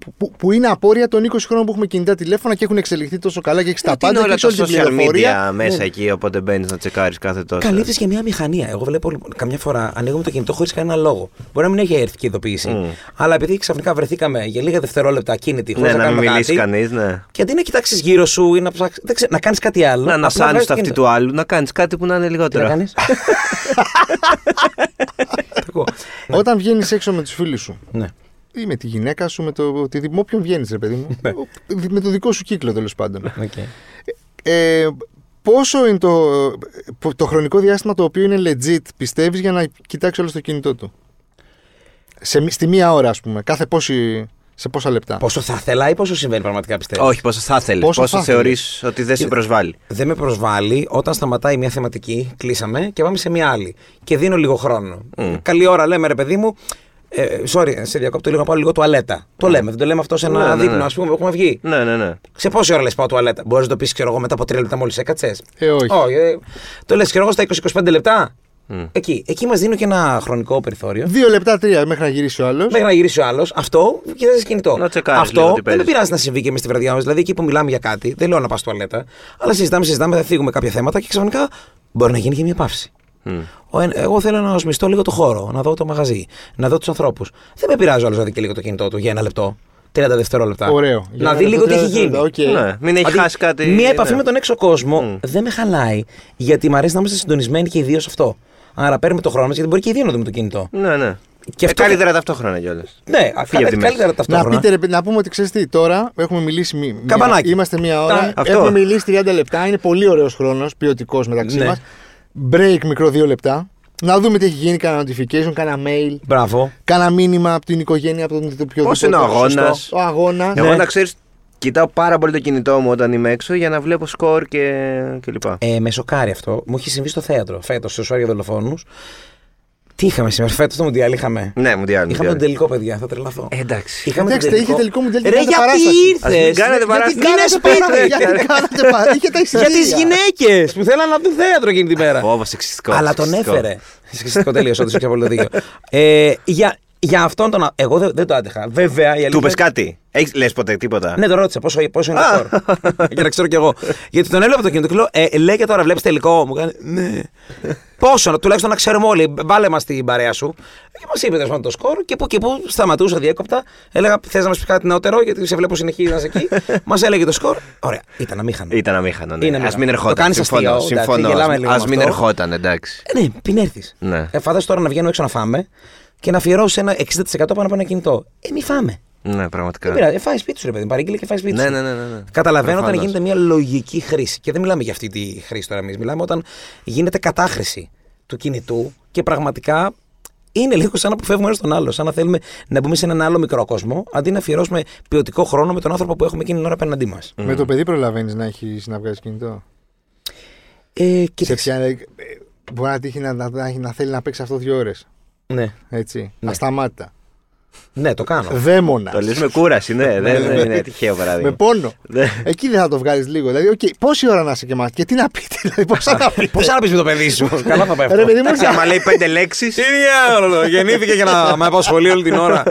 Που, που, που είναι απόρρια των 20 χρόνων που έχουμε κινητά τηλέφωνα και έχουν εξελιχθεί τόσο καλά και έχει τα Γιατί είναι πάντα όλα και έχεις τα όλη την social πληροφορία. media μέσα Ναι. εκεί, οπότε μπαίνεις να τσεκάρεις κάθε τόσο. Καλύπτεις και μια μηχανία. Εγώ βλέπω λοιπόν, καμιά φορά ανοίγουμε το κινητό χωρίς κανένα λόγο. Μπορεί να μην έχει έρθει και ειδοποίηση. Μμ. Αλλά επειδή ξαφνικά βρεθήκαμε για λίγα δευτερόλεπτα ακίνητοι χωρίς Ναι, να, να μην κάνουμε μιλήσει κάτι. κανείς, ναι. Και αντί να κοιτάξεις γύρω σου ή να, ψάξεις, δεν ξέρω, να κάνεις κάτι άλλο. Να απλά ανασάνει βγάζεις το αυτή κινητό. του άλλου, να κάνεις κάτι που να είναι Τι να λιγότερο. Κάνεις; Όταν βγαίνεις έξω με τους φίλους σου, Ναι. ή με τη γυναίκα σου, με, το, οτι- με όποιον βγαίνεις, ρε παιδί μου. με το δικό σου κύκλο τέλος πάντων. Οκ. Ε, πόσο είναι το, το χρονικό διάστημα το οποίο είναι legit, πιστεύεις, για να κοιτάξεις όλο το κινητό του; Σε, μη- στη μία ώρα, ας πούμε, κάθε πόση, σε πόσα λεπτά; Πόσο θα ήθελα ή πόσο συμβαίνει πραγματικά πιστεύω. Όχι, πόσο θα ήθελε. Πόσο Πόσο, θα θεωρείς ότι δεν σε προσβάλλει; Δεν με προσβάλλει όταν σταματάει μια θεματική, κλείσαμε και πάμε σε μια άλλη. Και δίνω λίγο χρόνο. Καλή ώρα λέμε, ρε παιδί μου. Ε, sorry, σε διακόπτω λίγο να πάω λίγο τουαλέτα. Το λέμε, δεν το λέμε αυτό σε ένα Ναι, ναι, δείπνο, ναι. ας πούμε, που έχουμε βγει. Ναι, ναι, ναι. Σε πόση ώρα λες πάω τουαλέτα; Μπορείς να το πεις, ξέρω εγώ, μετά από τρία λεπτά μόλις έκατσες; Ε, όχι. ε, το λες, ξέρω εγώ, στα 20-25 λεπτά; Εκεί, εκεί μας δίνω και ένα χρονικό περιθώριο. Δύο λεπτά, τρία μέχρι να γυρίσει ο άλλος. Μέχρι να γυρίσει ο άλλος, αυτό κοιτάζει κινητό. Να τσεκάρεις αυτό λίγο τι δεν με παίζεις. πειράζει να συμβεί και με στη βραδιά μας. Δηλαδή εκεί που μιλάμε για κάτι, δεν λέω να πας τουαλέτα, αλλά συζητάμε, συζητάμε, θα θίγουμε κάποια θέματα και ξαφνικά μπορεί να γίνει και μια παύση. Ο εν- εγώ θέλω να οσμιστώ λίγο το χώρο, να δω το μαγαζί, να δω τους ανθρώπους. Δεν με πειράζει ο άλλος να δει και λίγο το κινητό του για ένα λεπτό, 30 δευτερόλεπτα. Ωραίο. Για Να ένα δει λίγο τι λεπτό, έχει τριάντα γίνει. δευτερόλεπτα, οκ. Ναι, μην έχει Δηλαδή, χάσει κάτι. Μία επαφή ναι. με τον έξω κόσμο δεν με χαλάει, γιατί μου αρέσει να είμαστε συντονισμένοι και οι δύο σε αυτό. Άρα παίρνουμε το χρόνο μας, γιατί μπορεί και οι δύο να δούμε το κινητό. Ναι, ναι. Και Και αυτό- καλύτερα ταυτόχρονα κιόλας. Ναι, Φύγε από τη μέση. καλύτερα Να, ταυτόχρονα. πείτε, ρε, παιδί, να πούμε ότι ξέρεις τι, τώρα έχουμε μιλήσει. Μία, Καμπανάκι. Είμαστε μία ώρα. Τα- Αυτό. Έχουμε μιλήσει 30 λεπτά. Είναι πολύ ωραίος χρόνος, ποιοτικός μεταξύ Ναι. μας. Break μικρό δύο λεπτά. Να δούμε τι έχει γίνει. Κάνα notification, κάνα mail. Μπράβο. Κάνα μήνυμα από την οικογένεια, από τον οποιοδήποτε. Πώς είναι ο αγώνας; Σωστό. Ο αγώνας. Εγώ Ναι. να ξέρεις, κοιτάω πάρα πολύ το κινητό μου όταν είμαι έξω για να βλέπω σκορ και, και λοιπά. Ε, με σοκάρει αυτό. Μου έχει συμβεί στο θέατρο φέτος, στου Άρια Δολοφόνους. Τι είχαμε σήμερα, φέτος το Μουντιάλ είχαμε; Ναι, μου διάλειμμα. Είχαμε τον τελικό, παιδιά, θα τρελαθώ. Εντάξει. Είχαμε τον Κοιτάξτε, είχε τελικό Μουντιάλ και Ρε, κάνατε γιατί παράσταση. Ας μην ήρθε. κάνετε Γιατί παράσταση. Μείνε κάνατε σπίτι, παρά- ρε. Γιατί κάνατε παρά- Είχε τα Για τις εισιτήρια. γυναίκες που θέλαν να δουν θέατρο εκείνη τη μέρα. Φόβος, σεξιστικό. Αλλά τον σεξιστικό. έφερε. Σεξιστικό τελείω, όντω έχει απόλυτο δίκιο. Ε, για, για αυτόν τον. Εγώ δεν, δεν το άντεχα. Βέβαια η Του αλήθεια- πες κάτι. Έχεις, λες ποτέ τίποτα; Ναι, τον ρώτησα πόσο, πόσο είναι το σκορ. Για να ξέρω κι εγώ. Γιατί τον έβλεπα το κινητό και λέω, ε, λέει και τώρα βλέπεις τελικό. Μου κάνει, ναι. πόσο, τουλάχιστον να ξέρουμε όλοι. Βάλε μας την παρέα σου. Και μας είπε τέλος πάντων το σκορ και που και που σταματούσα διέκοπτα. Έλεγα, θες να μας πεις κάτι νεότερο, γιατί σε βλέπω συνεχίζει να είσαι εκεί. μας έλεγε το σκορ. Ωραία, ήταν αμήχανο. Ήταν αμήχανο. Ναι. Είναι Ας αμήχανο. μην Το ερχόταν. κάνεις Συμφωνώ. αστείο, εντάξει, συμφωνώ. γελάμε Ας- λίγο Ας με μην αυτό. ερχόταν, εντάξει. Ε, ναι, πριν έρθεις. Ναι. Ε, φαντάζεσαι τώρα να βγαίνω έξω να φάμε και να αφιερώσει ένα 60% πάνω από ένα κινητό. Ε, μη φάμε. Ναι, πραγματικά. Δεν πειράζει, ε, φάει σπίτι σου, ρε παιδί. Παρήγγειλε και φάει σπίτι Ναι, σου. ναι, ναι, ναι, ναι. Καταλαβαίνω όταν Προφανώς. γίνεται μια λογική χρήση. Και δεν μιλάμε για αυτή τη χρήση τώρα εμείς. Μιλάμε όταν γίνεται κατάχρηση του κινητού και πραγματικά είναι λίγο σαν να αποφεύγουμε ένα τον άλλο. Σαν να θέλουμε να μπούμε σε έναν άλλο μικρό κόσμο, αντί να αφιερώσουμε ποιοτικό χρόνο με τον άνθρωπο που έχουμε εκείνη την ώρα απέναντί μας. Με το παιδί προλαβαίνεις να έχει να βγάζει κινητό; Ε, Σε κοίταξε. ποια, ε, μπορεί να τύχει να, να, να, να θέλει να παίξει αυτό δύο ώρες. Ναι, Έτσι. Ναι. Ασταμάτητα. ναι, το κάνω. Δαίμονας. Το λες με κούραση, ναι. Δεν δεν είναι τυχαίο Με παράδειγμα. πόνο. Ναι. Εκεί δεν θα το βγάλεις λίγο. Δηλαδή, οκ, πόση ώρα να είσαι και μα και τι να πείτε, δηλαδή, πόσα να πείτε; Πώς να πεις με το παιδί σου. Καλά θα πάει Ρε αυτό. παιδί μου, Εντάξει, άμα λέει πέντε λέξεις. Τι διάολο, γεννήθηκε για να με απασχολεί όλη την ώρα.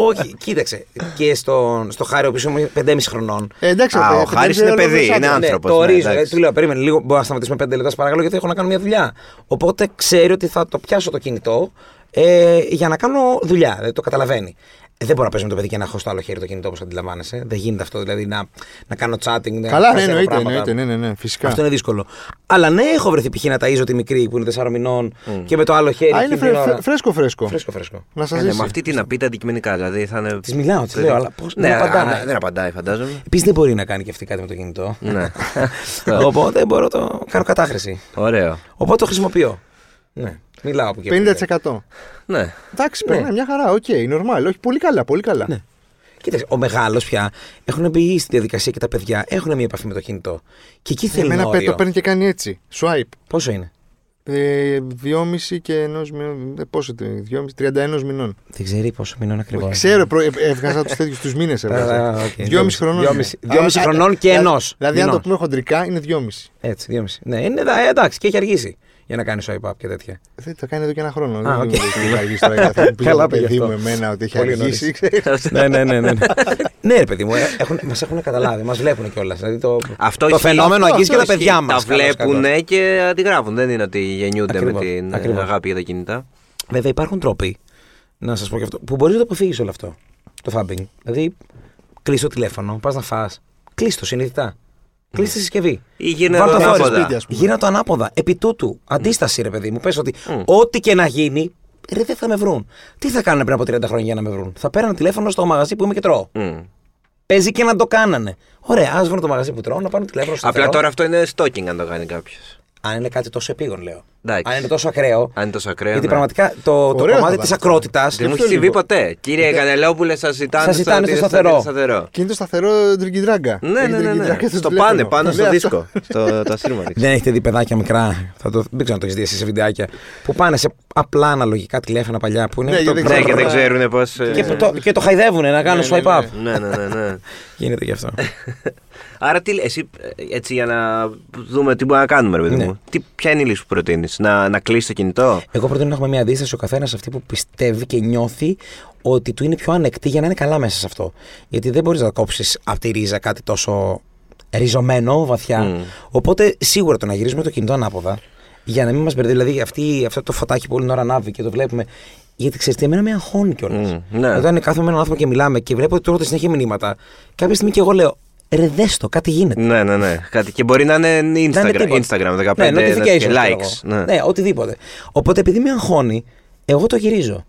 Όχι, κοίταξε. Και στον, στο Χάρη, ο οποίος μου 5,5 χρονών. Ε, εντάξει, Α, ε, ο ε, Χάρης ε, είναι ε, παιδί, ε, είναι ε, άνθρωπος. Ναι, το ναι, ορίζω. εντάξει. Ε, του λέω, περίμενε λίγο, μπορώ να σταματήσουμε 5 λεπτά, σε παρακαλώ, γιατί έχω να κάνω μια δουλειά. Οπότε ξέρει ότι θα το πιάσω το κινητό ε, για να κάνω δουλειά. Δηλαδή το καταλαβαίνει. Ε, δεν μπορώ να παίζω με το παιδί και να έχω στο άλλο χέρι το κινητό όπως αντιλαμβάνεσαι. Δεν γίνεται αυτό. Δηλαδή να, να κάνω chatting. να Καλά, ναι, κάνω εννοείται, πράγματα. εννοείται, ναι, ναι, ναι, φυσικά. Αυτό είναι δύσκολο. Αλλά ναι, έχω βρεθεί π.χ. να ταΐζω τη μικρή που είναι 4 μηνών και με το άλλο χέρι. Α, είναι εκείνη την φρε- ώρα. φρε- φρέσκο, φρέσκο. Φρέσκο, φρέσκο. Να σας Ε, ναι, με ζήσει. αυτή τι να πείτε αντικειμενικά. Δηλαδή θα είναι. Της μιλάω, της λέω, αλλά πώ Ναι, δεν απαντάει. α, δεν απαντάει, φαντάζομαι. Επίσης δεν μπορεί να κάνει και αυτή κάτι με το κινητό. Ναι. Οπότε μπορώ να το κάνω κατάχρηση. Ωραίο. Οπότε το χρησιμοποιώ. Ναι. Μιλάω από εκεί. από εκεί. 50%. Ναι. Εντάξει, περνάει μια χαρά, OK, normal. Όχι, πολύ καλά, πολύ καλά. Ναι. Κοίταξε, ο μεγάλος πια έχουν μπει στη διαδικασία και τα παιδιά έχουν μια επαφή με το κινητό. Και εκεί θέλει ένα Εμένα παι- όριο. το παίρνει και κάνει έτσι. Swipe. Πόσο είναι; Ε, 2,5 και ενός μηνών. Ε, πόσο το 2,5, 31 μηνών. Δεν ξέρει πόσο μηνών ακριβώς. Ξέρω, προ- ε, έβγαζα τους τέτοιους τους μήνες. οκ. 2,5 χρονών. Δυόμιση- είναι. δυόμιση Α, χρονών α, και α, ενός Δηλαδή, αν το μηνών. πούμε χοντρικά, είναι 2,5. Έτσι, δυόμιση. Ναι, είναι, ε, εντάξει, και έχει αργήσει για να κάνεις swipe up και τέτοια. Δεν το κάνει εδώ και ένα χρόνο. Α, Δεν οκ. μου λέει ότι έχει αργήσει τώρα. γιατί Θα μου πει Καλά το πήγε παιδί αυτό. μου εμένα ότι έχει Πολύ αργήσει. ναι, ναι, ναι, ναι. ναι. ναι, ρε παιδί μου, ε, έχουν, μας έχουν καταλάβει, μας βλέπουν κιόλας. Δηλαδή το, Αυτό το ισχύει. φαινόμενο Αυτό- αγγίζει και τα αυτό παιδιά Τα μας. βλέπουν και αντιγράφουν. Δεν είναι ότι γεννιούνται Ακριβώς, με την ακριβώς. αγάπη για τα κινητά. Βέβαια υπάρχουν τρόποι, να σας πω και αυτό, που μπορείς να το αποφύγεις όλο αυτό, το phubbing. Δηλαδή, κλείσει το τηλέφωνο, πας να φας, κλείσει το συνειδητά. Κλείσει τη συσκευή. Ή γύρνα Βάλ' το το ανάποδα. θόρυβο. σπίτι, ας πούμε. Γύρνα το ανάποδα. Επί τούτου. Αντίσταση, ρε παιδί μου. Πες ότι Μμ. ό,τι και να γίνει, Ρε, δεν θα με βρουν. Τι θα κάνουν πριν από 30 χρόνια για να με βρουν; Θα παίρνουν τηλέφωνο στο μαγαζί που είμαι και τρώω. Μμ. Παίζει και να το κάνανε. Ωραία, ας βρουν το μαγαζί που τρώω, να πάρουν τηλέφωνο στο Απλά τώρα αυτό είναι stalking αν το κάνει κάποιος. Αν είναι κάτι τόσο επίγον, λέω. Εντάξει. Αν είναι τόσο ακραίο. Αν είναι τόσο ακραίο. γιατί ναι. πραγματικά το, το Ωραίο κομμάτι θα της ήταν. ακρότητας. Δεν μου Αυτό έχει συμβεί λίγο. ποτέ. Κύριε Κανελόπουλε, σας ζητάνε, Σας ζητάνε ότι στο είστε σταθερό. σταθερό. Και είναι το σταθερό τριγκιντράγκα. Ναι, Έχει ναι, ναι. ναι. τριγκιντράγκα Στο τηλέφωνο. πάνε πάνω στο Ναι, αυτό. δίσκο. Στο το ασύρματο. Δεν έχετε δει παιδάκια μικρά. Θα το, δεν ξέρω αν το έχεις δει εσύ σε βιντεάκια. Που πάνε σε απλά αναλογικά τηλέφωνα παλιά που είναι. Ναι, το- γιατί Ναι, και δεν Τώρα- ξέρουν πώς. και, το, και το χαϊδεύουν να κάνουν Ναι, ναι, swipe up. Ναι, ναι, ναι. ναι. Γίνεται γι' αυτό. Άρα, τι, εσύ, ε, έτσι για να δούμε τι μπορούμε να κάνουμε, ρε παιδί Ναι. μου. Τι, ποια είναι η λύση που προτείνεις, Να, να κλείσει το κινητό; Εγώ προτείνω να έχουμε μια αντίσταση ο καθένας αυτή που πιστεύει και νιώθει ότι του είναι πιο ανεκτή για να είναι καλά μέσα σε αυτό. Γιατί δεν μπορείς να κόψεις από τη ρίζα κάτι τόσο ριζωμένο, βαθιά. Μμ. Οπότε σίγουρα το να γυρίζουμε το κινητό ανάποδα για να μην μας μπερδεύει. Δηλαδή αυτή, αυτό το φωτάκι που όλη την ώρα ανάβει και το βλέπουμε. Γιατί ξέρετε, εμένα με αγχώνει κιόλας. Μμ, ναι. Όταν κάθομαι με έναν άνθρωπο και μιλάμε και βλέπω ότι τρώγονται συνέχεια μηνύματα, κάποια στιγμή και εγώ λέω Ρε, δες το, κάτι γίνεται. Ναι, ναι, ναι. Κάτι. Και μπορεί να είναι Να είναι Instagram, τίποτα. Instagram 15 ναι, να- notifications, και ξέρω likes. εγώ. Ναι. ναι, οτιδήποτε. Οπότε επειδή με αγχώνει, εγώ το γυρίζω.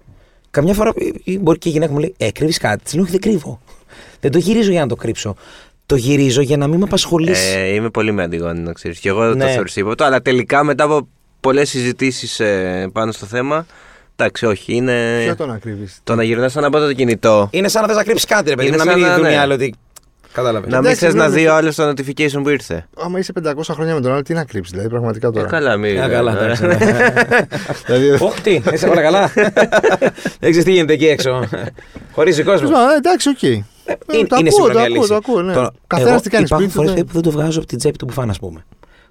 Καμιά φορά ε, ε, μπορεί και η γυναίκα μου λέει: Ε, κρύβεις κάτι. Της λέω: Όχι, δεν κρύβω. Δεν το γυρίζω για να το κρύψω. Το γυρίζω για να μην με απασχολήσει. Ε, είμαι πολύ με Αντιγόνη, να ξέρεις. Και εγώ Ναι. το θεωρούσα ύποπτο, αλλά τελικά μετά από πολλές συζητήσεις πάνω στο θέμα. Εντάξει, όχι, είναι. Ποιο το να κρύβεις; Το να γυρνάς ανάποδα το κινητό. Είναι σαν να θες να κρύψεις κάτι, ρε παιδί. Είναι μου, Να σαν μην να- δουν οι ναι. άλλοι ότι. Κατάλαβες. Να μην Εντάξει, θε να συγγνώμη. δει ο άλλος το notification που ήρθε. Άμα είσαι 500 χρόνια με τον άλλο, τι να κρύψεις, δηλαδή πραγματικά Ε, τώρα. καλά, μην. Ε, καλά, ε, εντάξει. δηλαδή, Όχι, τι, είσαι όλα καλά; Δεν ξέρεις τι γίνεται εκεί έξω. Χωρίζεις κόσμος. Α, εντάξει, οκ. Ε, Είναι, το είναι ακούω, σίγουρα το μια ακούω, λύση. το ακούω, ναι. Τώρα, Καθένας εγώ τι κάνει Υπάρχουν σπίτι του. φορές ναι. που δεν το βγάζω από την τσέπη του μπουφάν, ας πούμε.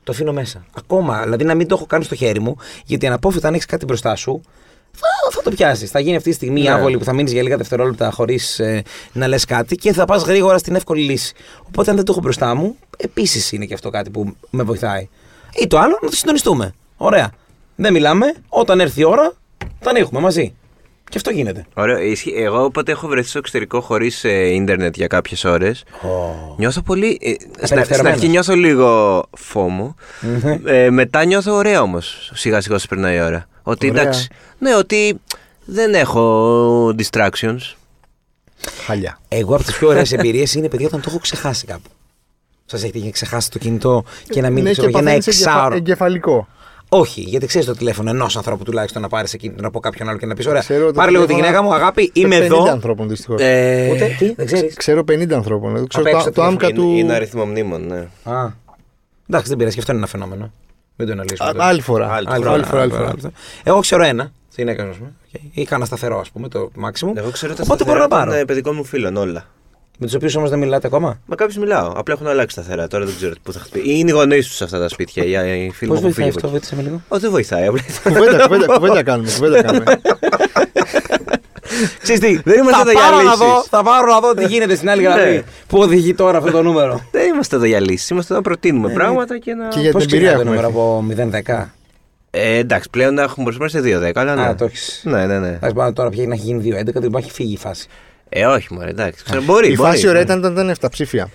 Το αφήνω μέσα. Ακόμα. Δηλαδή να μην το έχω κάνει στο χέρι μου, γιατί αναπόφευκτα αν έχεις κάτι μπροστά σου, θα, θα το πιάσεις. Θα γίνει αυτή τη στιγμή η Ναι. άβολη που θα μείνεις για λίγα δευτερόλεπτα χωρίς να λες κάτι και θα πας γρήγορα στην εύκολη λύση. Οπότε αν δεν το έχω μπροστά μου, επίσης είναι και αυτό κάτι που με βοηθάει. Ή το άλλο, να το συντονιστούμε. Ωραία. Δεν μιλάμε. Όταν έρθει η ώρα, θα ανοίγουμε μαζί. Και αυτό γίνεται. Ωραίο. Ισχύει. Εγώ όποτε έχω βρεθεί στο εξωτερικό χωρίς ίντερνετ για κάποιες ώρες, νιώθω πολύ. ε, στην, στην Απελευθερωμένος. αρχή νιώθω λίγο φόμο. ε, μετά νιώθω ωραία όμως. Σιγά σιγά όσο περνάει η ώρα. Ότι Ωραία. εντάξει. Ναι, ότι δεν έχω distractions. Χαλιά. Εγώ από τις πιο ωραίες εμπειρίες είναι παιδιά όταν το έχω ξεχάσει κάπου. Σας έχει τύχει να ξεχάσει το κινητό και να μην Ναι, ξέρω, και για ένα παθαίνεις εγκεφα- εξάωρο. εγκεφαλικό. Όχι, γιατί ξέρεις το τηλέφωνο ενός ανθρώπου τουλάχιστον να πάρεις εκείνη από κάποιον άλλο και να πεις: Ωραία, Ξέρω το πάρε λίγο τη τηλέφωνο γυναίκα μου, αγάπη, σε είμαι 50 εδώ. ανθρώπων δυστυχώς. Ε, Ούτε, τι, δεν ξέρεις. Ξέρω 50 ανθρώπων. ε, Ξέρω Απ' έξω το, το το άμκα είναι, του. είναι αριθμό μνήμων, ναι. Α. Εντάξει, δεν πειράζει, και αυτό είναι ένα φαινόμενο. Μην το αναλύσουμε. Α, τώρα. Άλλη φορά. Άλλη Άλλη φορά, φορά. άλλη άλλη φορά. φορά. Εγώ ξέρω ένα. Τη γυναίκα μου, α πούμε. Είχα ένα σταθερό, ας πούμε, το maximum. Εγώ ξέρω τα Οπότε μπορώ να σταθερά πάρω. των ε, παιδικών μου φίλων όλα. Με τους οποίους όμως δεν μιλάτε ακόμα; Μα κάποιους μιλάω. Απλά έχουν αλλάξει σταθερά. Τώρα δεν ξέρω πού θα χτυπήσει. Ή είναι οι γονείς τους σε αυτά τα σπίτια. Οι, οι φίλοι Πώς μου έχουν βοηθάει φύγει. αυτό, από εκεί. βοήθησε με λίγο; Ω, δεν βοηθάει. απλά- Κουβέντα, κουβέντα, κουβέντα κάνουμε. Κουβέντα κάνουμε. Ξέρεις τι, Δεν είμαστε θα εδώ για πάρω να λύσεις. δω, θα πάρω να δω τι γίνεται στην άλλη γραμμή. Ναι. Πού οδηγεί τώρα αυτό το νούμερο. Δεν είμαστε εδώ για λύσεις. Είμαστε εδώ να προτείνουμε πράγματα και να. Και για Πώς την εμπειρία ξεκινάει το έχουμε. νούμero από 0-10. Ε, εντάξει, πλέον να έχουμε μπροστά σε 2-10. Αλλά ναι. Α, το έχεις. Ναι, ναι, ναι. Εντάξει, πάνω τώρα πια να έχει γίνει 2-11, δεν έχει φύγει η φάση. Ε, όχι, μωρέ, εντάξει. Ξέρω, μπορεί. Η μπορεί. φάση ωραία ήταν όταν ήταν 7 ψήφια.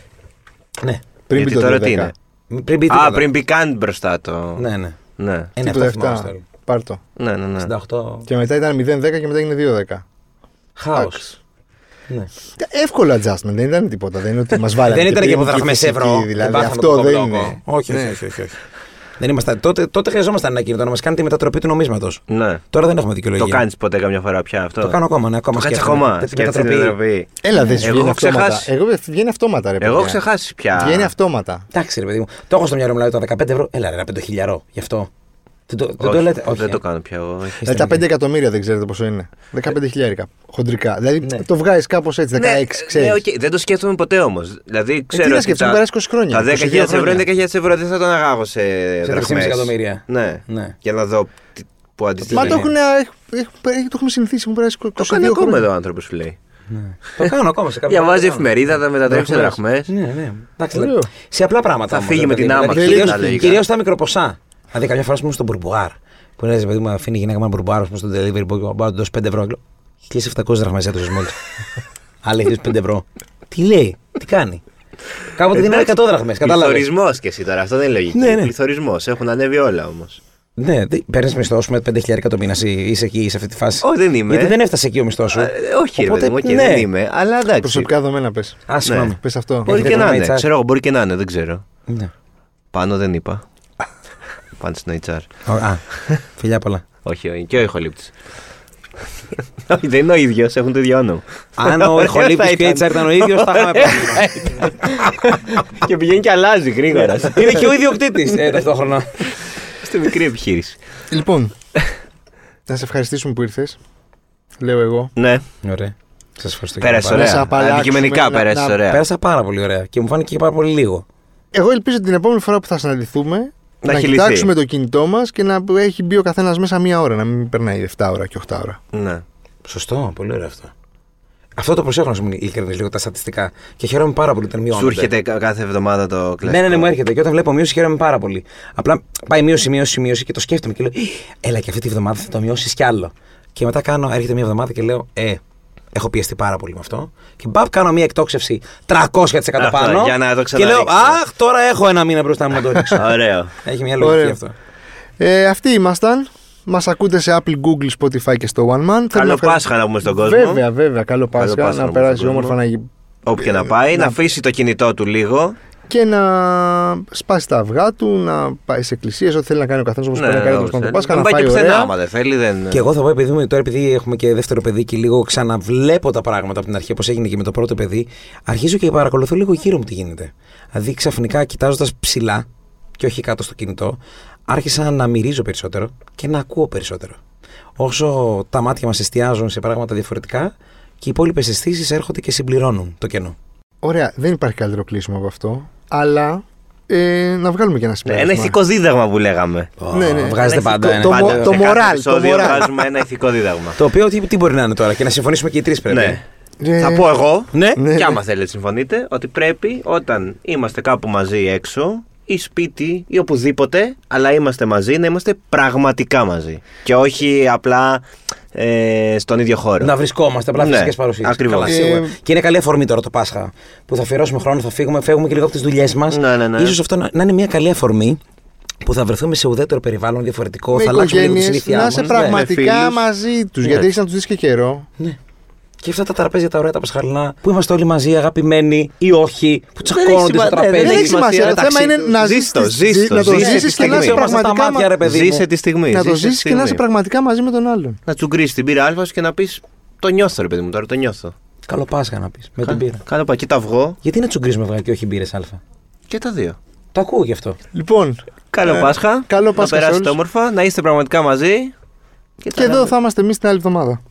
Ναι. Πριν Γιατί μπει το τώρα 12. τι είναι; Πριν μπει Α, τίποτα. πριν μπει καν μπροστά το. Ναι, ναι. Ναι, Είναι Τίποτα αυτό θυμάμαι 7. στο Πάρ' το. ναι, ναι. ναι. 68. Και μετά ήταν 0-10 και μετά έγινε 2-10. Χάος. Εντάξει. Ναι. Εύκολο adjustment, δεν ήταν τίποτα. Δεν είναι ότι μας βάλανε. Δεν ήταν και από πήγαμε δραχμέ φυσική, ευρώ. Δηλαδή πάθαμε αυτό το δεν κομπλόκο. είναι. Όχι, Ναι. όχι, όχι, όχι, όχι. Δεν ήμασταν, τότε, τότε χρειαζόμασταν ένα κινητό να μας κάνει τη μετατροπή του νομίσματος. ναι. Τώρα δεν έχουμε δικαιολογία. Το κάνεις ποτέ καμιά φορά πια αυτό; Το κάνω ακόμα, ναι, ακόμα Το κάνεις σκέφτομαι. ακόμα. Τη Σκέφτεσαι την μετατροπή. μετατροπή. Έλα, δεν σου Εγώ βγαίνει έχω αυτόματα. ξεχάσει. Εγώ βγαίνει αυτόματα, ρε Εγώ έχω παιδιά. ξεχάσει πια. Βγαίνει αυτόματα. Εντάξει, ρε παιδί μου. Το έχω στο μυαλό μου, δηλαδή τα 15 ευρώ. Έλα, ρε, ένα πεντοχιλιαρό. Γι' αυτό. Δεν το, δεν Όχι, το λέτε. Δεν ε. το κάνω πια εγώ. όχι. Δηλαδή τα 5 εκατομμύρια δεν ξέρετε πόσο είναι. 15 χιλιάρικα. Χοντρικά. Δηλαδή Ναι. το βγάζεις κάπως έτσι, 16, Ναι, ξέρεις. ναι, οκ, Δεν το σκέφτομαι ποτέ όμως. Δηλαδή ξέρω. τι να ότι σκέφτεσαι, τα- έχουν περάσει 20 χρόνια, Τα 10.000 22 ευρώ χρόνια. είναι 10.000 ευρώ. Δεν θα το αναγάγω σε. Σε 3,5 δραχμές. εκατομμύρια. Ναι. Ναι. Για να δω τι- που Μα αντιστοιχεί. το έχουν, το έχουμε συνηθίσει, έχουν περάσει 22 Το κάνει ακόμα χρόνια. εδώ ο άνθρωπος σου λέει. Το κάνω ακόμα σε κάποια Διαβάζει πράγματα. εφημερίδα, τα μετατρέπει σε δραχμές. Ναι, ναι. Εντάξει, Ωραίο. δηλαδή, σε απλά πράγματα. Θα όμως, φύγει ρε με παιδί την μου. άμαξα, Δηλαδή, τα κυρίως- λογικά. Κυρίως τα μικροποσά. Δηλαδή, κάποια φορά ας πούμε, στο μπουρμπουάρ. Που είναι, παιδί μου, αφήνει η γυναίκα μου ένα μπουρμπουάρ ας πούμε, στο delivery boy και μου δώσει 5 ευρώ. Λέω, 1700 δραχμές έδωσες μόλις. Άλλη έχει 5 ευρώ. Τι λέει, τι κάνει. Κάποτε δίνανε 100 δραχμές, κατάλαβες. Πληθωρισμός και εσύ τώρα, αυτό δεν είναι λογική. Ναι, ναι. Πληθωρισμός. Έχουν ανέβει όλα όμως. Ναι, παίρνεις μισθό σου με 5.000 το μήνα, εσύ είσαι εκεί σε αυτή τη φάση. Όχι, δεν είμαι. Γιατί δεν έφτασε εκεί ο μισθός σου. Ε, όχι, ρε Οπότε, παιδί μου, οκ, ναι. δεν είμαι. Αλλά εντάξει. Προσωπικά δεδομένα πες. Α, συγγνώμη. Πες αυτό. Μπορεί Έχετε και να θέμα είναι. HR? Ξέρω εγώ, μπορεί και να είναι, δεν ξέρω. Ναι. Πάνω δεν είπα. Πάνω στην HR. Α, φιλιά πολλά. Όχι, όχι, και ο ηχολήπτης. Όχι, δεν είναι ο ίδιος, έχουν το ίδιο όνομα. Αν ο Ωραίο ηχολήπτης θα και η ήταν. HR ήταν ο ίδιος, θα είχαμε πει. και πηγαίνει και αλλάζει γρήγορα. Είναι και ο ιδιοκτήτη ε, ταυτόχρονα. Στη μικρή επιχείρηση. Λοιπόν, να σε ευχαριστήσουμε που ήρθες. Λέω εγώ. Ναι, Ωραία. Σας ευχαριστώ. πέρασε πάρα πολύ. Να σε ωραία. απαλλάξουμε, Αντικειμενικά να- πέρασε να- ωραία. Πέρασα πάρα πολύ ωραία και μου φάνηκε και πάρα πολύ λίγο. Εγώ ελπίζω την επόμενη φορά που θα συναντηθούμε Να να, έχει κοιτάξουμε λυθεί. το κινητό μας και να έχει μπει ο καθένας μέσα μία ώρα. Να μην περνάει 7 ώρα και 8 ώρα. Ναι. Σωστό, πολύ ωραίο αυτό. Αυτό το προσέχω να σου ειλικρινής λίγο τα στατιστικά. Και χαίρομαι πάρα πολύ όταν Σου μειώνονται. έρχεται κα- κάθε εβδομάδα το κλασικό. Ναι, ναι, ναι, μου έρχεται. Και όταν βλέπω μείωση χαίρομαι πάρα πολύ. Απλά πάει μείωση, μείωση, μείωση και το σκέφτομαι και λέω, Έλα και αυτή τη βδομάδα θα το μειώσεις κι άλλο. Και μετά κάνω, έρχεται μια εβδομάδα και λέω, Ε, έχω πιεστεί πάρα πολύ με αυτό. Και μπαπ, κάνω μια εκτόξευση 300% Αυτό, πάνω. για να το και λέω, ξαναρίξω. Αχ, τώρα έχω ένα μήνα μπροστά μου να το ρίξω. Ωραίο. Έχει μια λογική Ωραίο. αυτό. Ε, αυτοί ήμασταν. Μας ακούτε σε Apple, Google, Spotify και στο One Man. Θέλουμε Καλό να ευχα- Πάσχα να πούμε στον κόσμο. Βέβαια, βέβαια. Καλό Πάσχα. Πάσχα να να πούμε περάσει στον όμορφα κόσμο. να γι- Όπου και να Ε, πάει, να να- αφήσει το κινητό του λίγο. Και να σπάσει τα αυγά του, να πάει σε εκκλησίε, ό,τι θέλει να κάνει ο καθένας όπως πρέπει να κάνει όπως το θέλει. Πάσχα, Ναι, να Δεν πάει φάει και πουθενά, ωραία. άμα δεν θέλει. Δεν... Και εγώ θα πω, επειδή μου, τώρα επειδή έχουμε και δεύτερο παιδί και λίγο ξαναβλέπω τα πράγματα από την αρχή, όπως έγινε και με το πρώτο παιδί, αρχίζω και παρακολουθώ λίγο γύρω μου τι γίνεται. Δηλαδή ξαφνικά κοιτάζοντας ψηλά και όχι κάτω στο κινητό, άρχισα να μυρίζω περισσότερο και να ακούω περισσότερο. Όσο τα μάτια μας εστιάζουν σε πράγματα διαφορετικά και οι υπόλοιπες αισθήσεις έρχονται και συμπληρώνουν το κενό. Ωραία, δεν υπάρχει καλύτερο κλείσιμο από αυτό. Αλλά ε, να βγάλουμε και ένα Ναι, συμπέρασμα. ένα ηθικό δίδαγμα που λέγαμε. Ναι, ναι. Βγάζετε Ένα πάντα ηθικό- ένα. το Πάντα μο- το σε κάθε moral, επεισόδιο το moral. βγάζουμε ένα ηθικό δίδαγμα. Το οποίο τι, τι μπορεί να είναι τώρα και να συμφωνήσουμε και οι τρεις πρέπει. Ναι. Ε, Θα πω εγώ, Ναι. Ναι. και άμα θέλετε συμφωνείτε, ότι πρέπει όταν είμαστε κάπου μαζί έξω ή σπίτι ή οπουδήποτε, αλλά είμαστε μαζί, να είμαστε πραγματικά μαζί. Και όχι απλά ε, στον ίδιο χώρο. Να βρισκόμαστε απλά Ναι, φυσικές παρουσίες. ακριβώς. σίγουρα. Ε, και είναι καλή αφορμή τώρα το Πάσχα που θα αφιερώσουμε χρόνο, θα φύγουμε, φεύγουμε και λίγο από τις δουλειές μας. Ναι, ναι, ναι. σω αυτό να, να είναι μια καλή αφορμή που θα βρεθούμε σε ουδέτερο περιβάλλον διαφορετικό. με θα αλλάξουμε λίγο τη οικογένειες, συνήθειά να μας. είσαι Ναι. πραγματικά φίλους. μαζί τους. Ναι. Γιατί έχεις να τους δεις και καιρό. Ναι. Και αυτά τα τραπέζια τα ωραία, τα πασχαλινά, που είμαστε όλοι μαζί, αγαπημένοι ή όχι, που Δεν έχει τσακώνονται στο σημα- ναι, τραπέζι. Δεν έχει σημασία. Το μεταξύ θέμα είναι τους. να Ζεις ζήσεις το, τη- ζεις το, να το ζεις ζήσεις τη και να είσαι στιγμή. Είμαστε τα πραγματικά μάτια, ρε παιδί μου. Ζήσε τη στιγμή. Να το ζήσε τη ζήσεις και να είσαι στιγμή. πραγματικά μαζί με τον άλλον. Να τσουγκρίσεις την πύρα αλφα σου και να πεις Το νιώθω, ρε παιδί μου, τώρα το νιώθω. Καλό Πάσχα να πεις με την πύρα. Κάνω πα και το αυγό Γιατί να τσουγκρίζουμε αυγά και όχι μπύρες Α. και τα δύο. Το ακούω γι' αυτό. Λοιπόν, Καλό Ε, Πάσχα. καλό να Πάσχα σε περάσετε όλους. όμορφα, να είστε πραγματικά μαζί. και εδώ θα είμαστε εμείς την άλλη εβδομάδα.